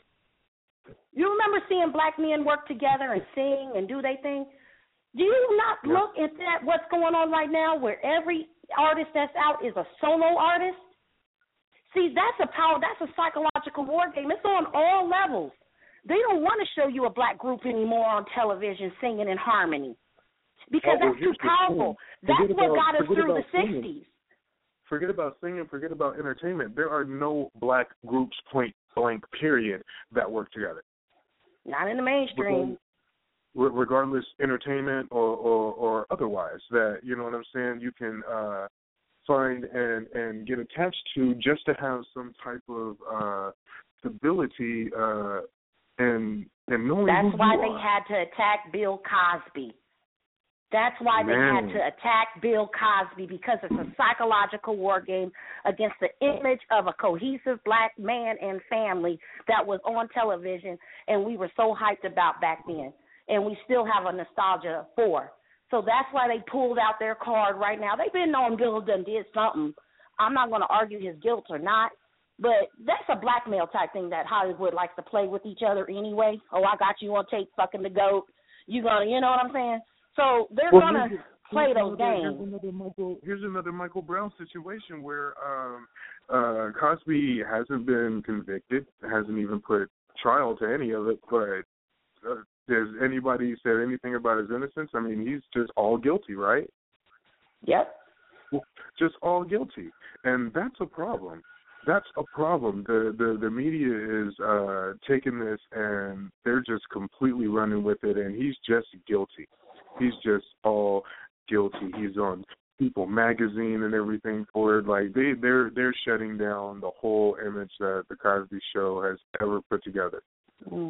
H: You remember seeing black men work together and sing and do their thing? Do you not
G: Yeah.
H: look at that? What's going on right now, where every artist that's out is a solo artist? See, that's a power. That's a psychological war game. It's on all levels. They don't want to show you a black group anymore on television singing in harmony because
G: Oh,
H: that's too powerful. That's
G: Forget
H: what got us through the
G: about singing.
H: '60s.
G: forget about singing forget about entertainment there are no black groups point blank period that work together
H: Not in the mainstream.
G: Re- regardless entertainment or, or or otherwise that you know what i'm saying you can uh find and and get attached to just to have some type of uh stability uh and and knowing
H: That's why they
G: are.
H: had to attack Bill Cosby. That's why they
G: Man.
H: had to attack Bill Cosby because it's a psychological war game against the image of a cohesive black man and family that was on television and we were so hyped about back then. And we still have a nostalgia for. So that's why they pulled out their card right now. They've been knowing Bill done did something. I'm not going to argue his guilt or not, but that's a blackmail type thing that Hollywood likes to play with each other anyway. Oh, I got you on tape fucking the goat. You gonna, you know what I'm saying? So they're
G: Well,
H: gonna play those games.
G: Here's another Michael. Here's another Michael Brown situation where um, uh, Cosby hasn't been convicted, hasn't even put trial to any of it. But uh, has anybody said anything about his innocence? I mean, he's just all guilty, right?
H: Yep.
G: Just all guilty, and that's a problem. That's a problem. The the the media is uh taking this and they're just completely running with it and he's just guilty. He's just all guilty. He's on People magazine and everything for it. Like they they're they're shutting down the whole image that the Cosby show has ever put together.
H: hmm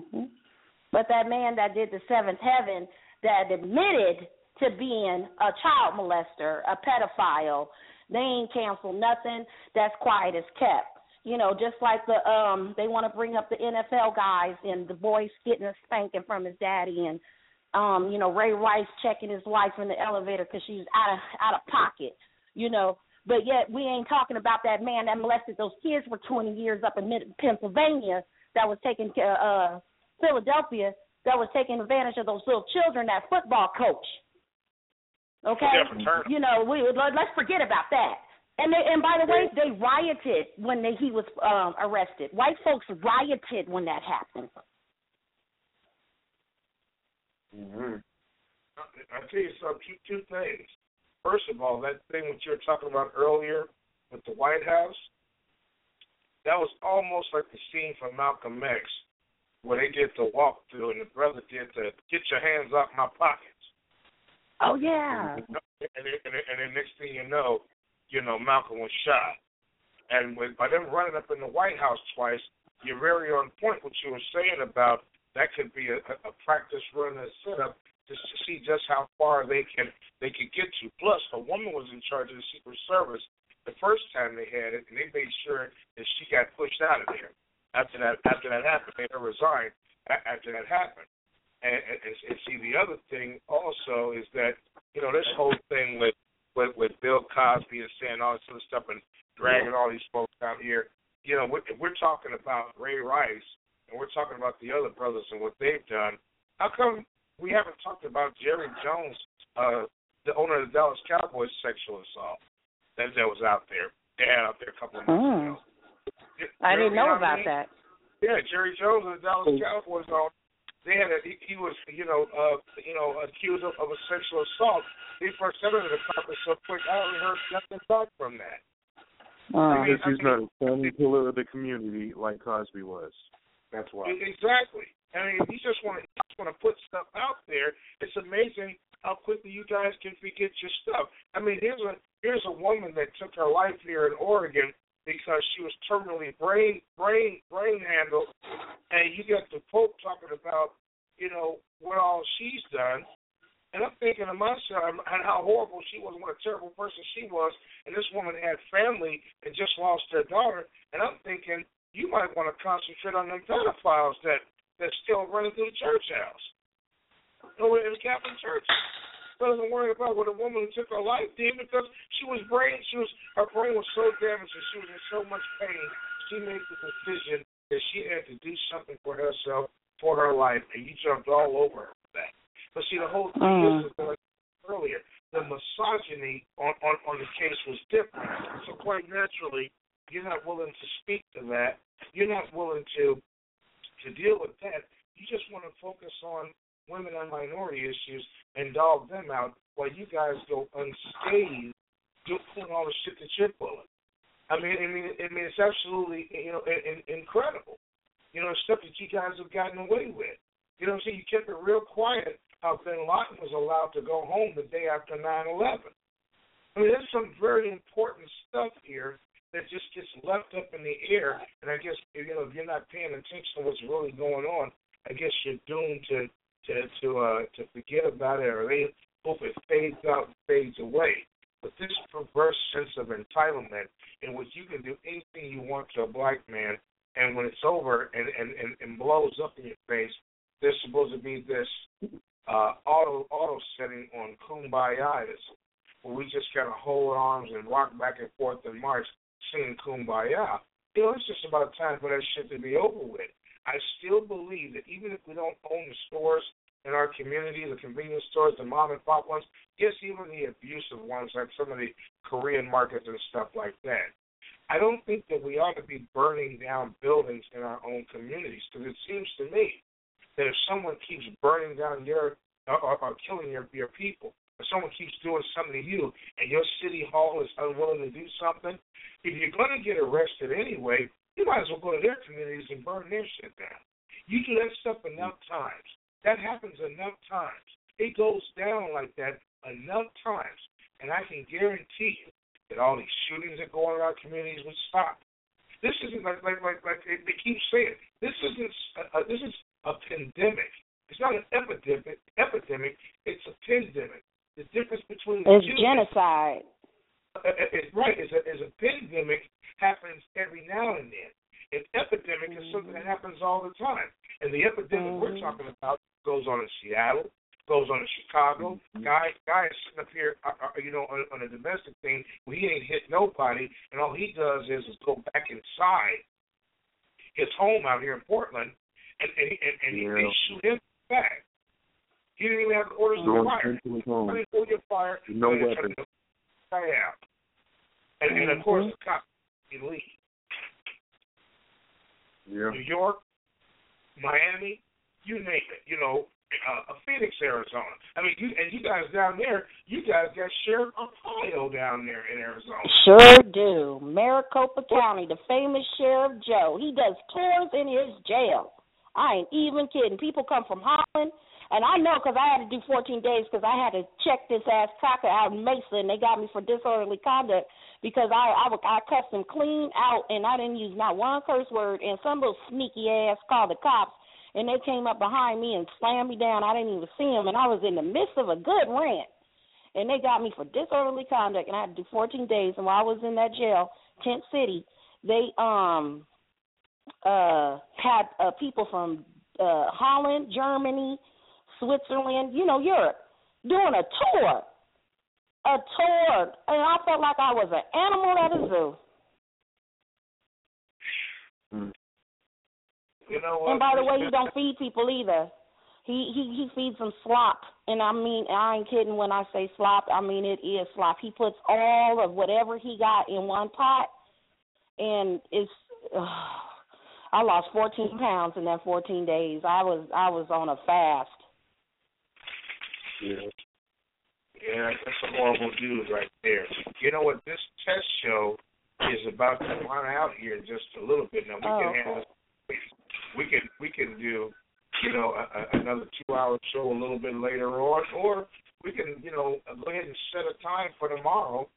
H: But that man that did the seventh heaven that admitted to being a child molester, a pedophile, they ain't canceled nothing. That's quiet as kept. You know, just like the um they want to bring up the NFL guys and the boys getting a spanking from his daddy and um, you know, Ray Rice checking his wife in the elevator because she's out of out of pocket, you know. But yet we ain't talking about that man that molested those kids for 20 years up in Pennsylvania that was taking uh Philadelphia that was taking advantage of those little children. That football coach. Okay, you know we let- let's forget about that. And they, and by the way, they rioted when they, he was um, arrested. White folks rioted when that happened.
F: Mm-hmm. I tell you some two, two things. First of all, that thing that you were talking about earlier with the White House, that was almost like the scene from Malcolm X, where they did the walkthrough and the brother did the "Get your hands off my pockets."
H: Oh yeah.
F: And then, and, and then next thing you know, you know Malcolm was shot. And with, by them running up in the White House twice, you're very on point what you were saying about that could be a, a practice run and setup to see just how far they can they can get to. Plus, a woman was in charge of the Secret Service the first time they had it, and they made sure that she got pushed out of there. After that, after that happened, they her resign. After that happened, and, and, and see the other thing also is that you know this whole thing with with, with Bill Cosby and saying all this other stuff and dragging all these folks out here. You know, we're, we're talking about Ray Rice and we're talking about the other brothers and what they've done. How come we haven't talked about Jerry Jones, uh, the owner of the Dallas Cowboys, sexual assault that that was out there? They had out there a couple of months
H: Mm.
F: ago.
H: I didn't know
F: You what I
H: about
F: mean?
H: that.
F: Yeah, Jerry Jones of the Dallas Cowboys on. They had a, he, he was you know uh you know accused of, of a sexual assault. He first sent him to the carpet so quick. I haven't heard nothing back from that.
H: Uh,
G: Because he's not a standing pillar of the community like Cosby was. That's why.
F: Exactly. I mean, you just want to just want to put stuff out there. It's amazing how quickly you guys can forget your stuff. I mean, here's a here's a woman that took her life here in Oregon because she was terminally brain brain brain handled, and you got the Pope talking about you know what all she's done. And I'm thinking to myself and how horrible she was, what a terrible person she was. And this woman had family and just lost her daughter. And I'm thinking you might want to concentrate on them pedophiles that that's still running through the church house, over in the Catholic Church. Doesn't worry about what a woman who took her life did because she was brain, she was her brain was so damaged and she was in so much pain. She made the decision that she had to do something for herself, for her life, and you jumped all over her for that. But see, the whole thing
H: Mm.
F: is, like earlier, the misogyny on, on on the case was different. So quite naturally, you're not willing to speak to that. You're not willing to to deal with that. You just want to focus on women and minority issues and dog them out while you guys go unscathed doing all the shit that you're pulling. I mean, I mean, I mean, it's absolutely you know in, in, incredible. You know, stuff that you guys have gotten away with. You know what I'm saying? You kept it real quiet how Bin Laden was allowed to go home the day after 9/11. I mean, there's some very important stuff here that just gets left up in the air, and I guess you know if you're not paying attention to what's really going on, I guess you're doomed to to to uh to forget about it, or they hope it fades out, and fades away. But this perverse sense of entitlement, in which you can do anything you want to a black man, and when it's over and and and, and blows up in your face, there's supposed to be this uh, auto auto setting on kumbayaism, where we just of hold arms and rock back and forth and march, singing kumbaya. You know, it's just about time for that shit to be over with. I still believe that even if we don't own the stores in our community, the convenience stores, the mom and pop ones, yes, even the abusive ones like some of the Korean markets and stuff like that. I don't think that we ought to be burning down buildings in our own communities because it seems to me that if someone keeps burning down your or, or, or killing your your people, if someone keeps doing something to you and your city hall is unwilling to do something, if you're going to get arrested anyway, you might as well go to their communities and burn their shit down. You do that stuff enough times. That happens enough times. It goes down like that enough times, and I can guarantee you that all these shootings that go on in our communities would stop. This isn't like like like like they keep saying. This isn't uh, this is a pandemic. It's not an epidemic. Epidemic. It's a pandemic. The difference between the
H: it's genocide.
F: Uh, it's right. Is a is a pandemic happens every now and then. An epidemic is something that happens all the time. And the epidemic we're talking about goes on in Seattle, goes on in Chicago. Guy guy is sitting up here, uh, uh, you know, on, on a domestic thing where he ain't hit nobody, and all he does is, is go back inside his home out here in Portland, and and, and, and
G: Yeah.
F: they shoot him back. He didn't even have the orders to fire.
G: into his home.
F: I mean, pull your fire.
G: No
F: and
G: weapon.
F: turn the guy out. And, and of course, the cops elite.
G: Yeah.
F: New York, Miami, you name it. You know, uh, Phoenix, Arizona. I mean, you and you guys down there, you guys got Sheriff Arpaio down there in Arizona.
H: Sure do. Maricopa County, the famous Sheriff Joe. He does tours in his jail. I ain't even kidding. People come from Holland, and I know because I had to do 14 days because I had to check this ass cracker out in Mesa, and they got me for disorderly conduct because I I, I cussed him clean out, and I didn't use not one curse word, and some little sneaky ass called the cops, and they came up behind me and slammed me down. I didn't even see them, and I was in the midst of a good rant. And they got me for disorderly conduct and I had to do 14 days. And while I was in that jail, Tent City, they um uh had uh people from uh Holland, Germany, Switzerland, you know, Europe doing a tour. A tour and I felt like I was an animal at a zoo.
F: You know what?
H: And by the way, he don't feed people either. He he he feeds them slop, and I mean I ain't kidding when I say slop. I mean it is slop. He puts all of whatever he got in one pot, and it's. Uh, I lost 14 pounds in that 14 days. I was I was on a fast.
G: Yeah.
F: Yeah, that's a horrible dude right there. You know what? This test show is about to run out here in just a little bit. Now we
H: Oh,
F: can
H: okay.
F: handle. We can we can do, you know, a, a, another two-hour show a little bit later on, or we can, you know, go ahead and set a time for tomorrow,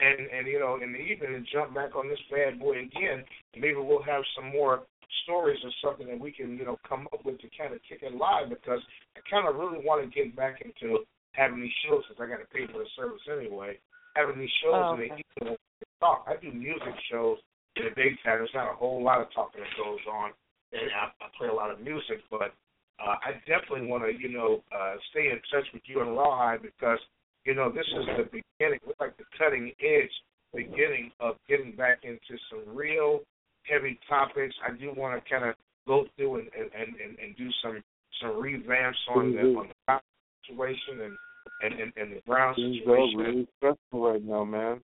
F: and and you know, in the evening and jump back on this bad boy again. Maybe we'll have some more stories or something that we can, you know, come up with to kind of kick it live because I kind of really want to get back into having these shows since I got to pay for the service anyway. Having these shows
H: Oh,
F: in the
H: okay.
F: evening talk. I do music shows in the big daytime. There's not a whole lot of talking that goes on, and I, I play a lot of music. But uh, I definitely want to, you know, uh, stay in touch with you and Rawhide because you know this is the beginning. We're like the cutting edge beginning of getting back into some real heavy topics. I do want to kind of go through and, and, and, and, do some some revamps on the on the situation and and, and, and the Brown
G: Things are
F: situation.
G: really stressful right now, man.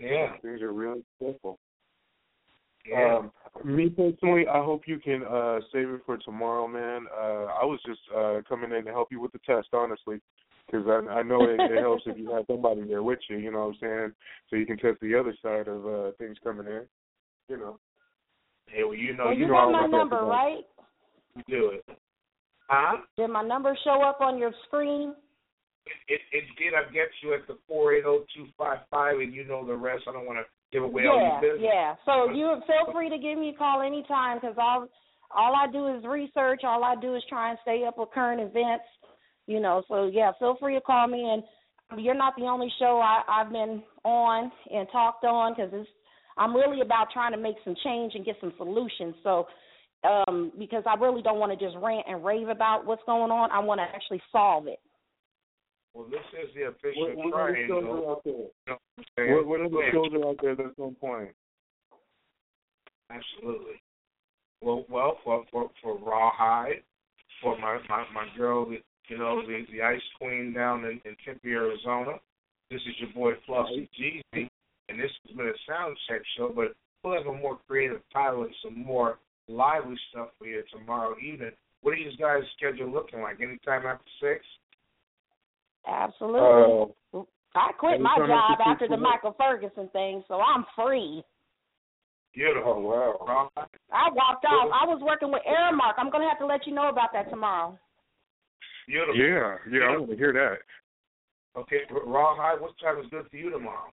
F: Yeah,
G: Things are really stressful.
F: yeah.
G: Um, me personally, I hope you can uh save it for tomorrow, man. Uh I was just uh coming in to help you with the test, honestly, because I I know it, it helps if you have somebody there with you. You know what I'm saying? So you can test the other side of uh things coming in. You know.
F: Hey, well, you know,
H: well,
F: you
H: you
F: know
H: got my number, right?
F: do it. Huh?
J: Did my number show up on your screen?
F: It it did. I get you at the four eight zero two five five, and you know the rest. I don't want to give away all
J: yeah,
F: your business.
J: yeah. So you feel free to give me a call anytime because all all I do is research. All I do is try and stay up with current events. You know, so yeah, feel free to call me. And you're not the only show I, I've been on and talked on because it's I'm really about trying to make some change and get some solutions. So um because I really don't want to just rant and rave about what's going on. I want to actually solve it.
F: Well, this is the official
G: What, what
F: triangle.
G: are out there?
F: You what
G: What, what other
F: Go ahead.
G: shows are out there that's on point?
F: Absolutely. Well, well, for for for Rawhide, for my my my girl, the- you know, the the Ice Queen down in, in Tempe, Arizona. This is your boy Flauxy GZ, and this has been a sound check show. But we'll have a more creative title and some more lively stuff for you tomorrow evening. What are you guys' schedule looking like? Anytime after six?
J: Absolutely.
G: Uh,
J: I quit my job
G: after
J: after the
G: six
J: Michael Ferguson thing, so I'm free.
F: Beautiful.
G: oh wow.
F: Rawhide.
J: I walked out. I was working with Aramark. I'm gonna have to let you know about that tomorrow.
F: Beautiful.
G: Yeah, yeah, I want to hear that.
F: Okay, Rawhide. What time is good for you tomorrow?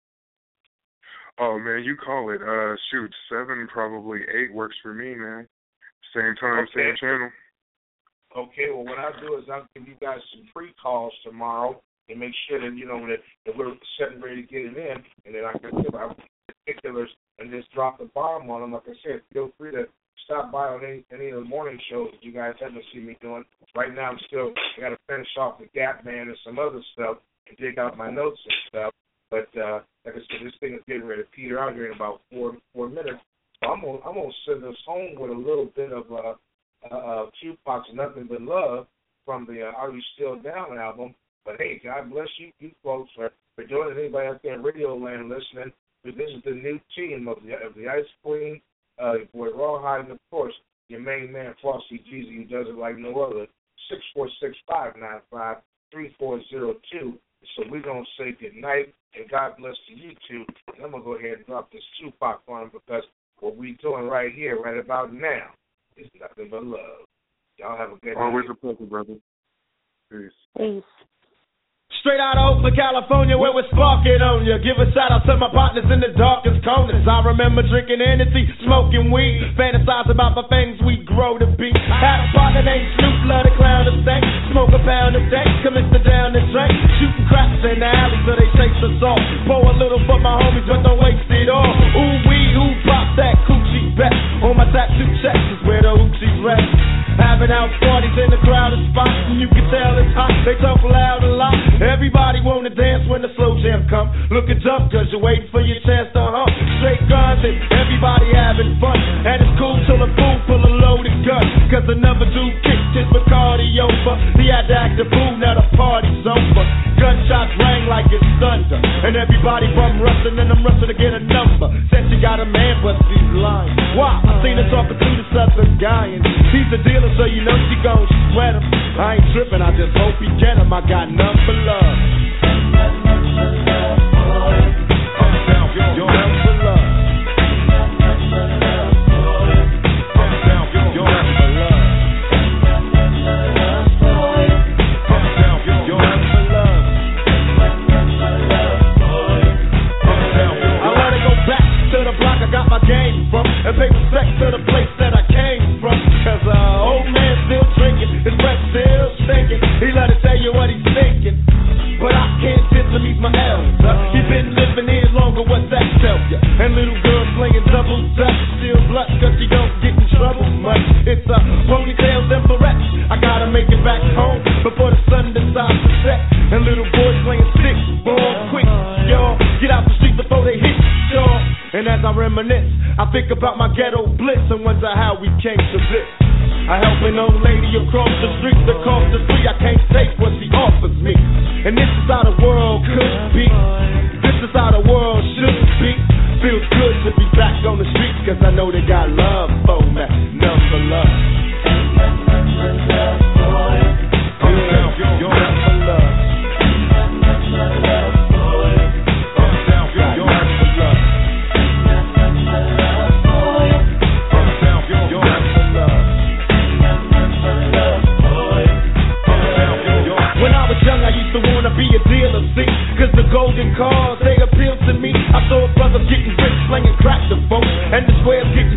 G: Oh man, you call it. Uh, shoot, seven probably eight works for me, man. Same time,
F: Okay.
G: same channel.
F: Okay, well, what I'll do is I'll give you guys some free calls tomorrow and make sure that, you know, that, that we're setting ready to get it in, and then I can give out particulars and just drop the bomb on them. Like I said, feel free to stop by on any, any of the morning shows that you guys haven't seen me doing. Right now, I'm still, I got to finish off the Gap Man and some other stuff and dig out my notes and stuff. But, uh, like I said, this thing is getting ready to peter out here in about four, four minutes. So I'm gonna, I'm gonna send us home with a little bit of, uh, uh, Tupac's "Nothing But Love" from the uh, "Are You Still Down" album. But hey, God bless you, you folks for for joining. Anybody out there in Radio Land listening? But this is the new team of the of the Ice Queen, uh, your boy Rawhide, and of course your main man Flauxy GZ, who does it like no other. Six four six five nine five three four zero two. So we're gonna say good night and God bless to you two. And I'm gonna go ahead and drop this Tupac on 'em because what we're doing right here, right about now, is nothing but love. Y'all have a good
G: Always
F: night.
G: a pleasure, brother. Peace.
J: Peace.
L: Straight out of Oakland, California, where we're sparking on ya. Give a shout out to my partners in the darkest corners. I remember drinking Hennessy, smoking weed, fantasize about the things we grow to be. Had a partner named Snoop, love the clown to stank. Smoke a pound a day, commission down the drink. Shooting craps in the alley so they chase us off. Pour a little for my homies, but don't waste it all. Ooh wee, who pop that coochie bet? On my tattoo chest is where the hoochies rest. Having out parties in the crowded spots, and you can tell it's hot. They talk loud a lot. Everybody wanna dance when the slow jam come. Look at jump, cause you're waiting for your chance to hump. Straight guns and everybody having fun. And it's cool till a fool pull a loaded gun. Cause another dude kicked his Bacardi over. He had to act a fool, now the party's over. Gunshots rang like it's thunder. And everybody bum rushing, and I'm rushing to get a number. Got a man, but she's lying. Why? I seen her talking to the southern guy, and he's a dealer, so you know she gon' sweat him. I ain't tripping, I just hope he get him. I got none for love. young, I used to wanna be a dealer, see? Cause the golden cars, they appeal to me. I saw brothers getting rich, playing crack the phone, and the squares getting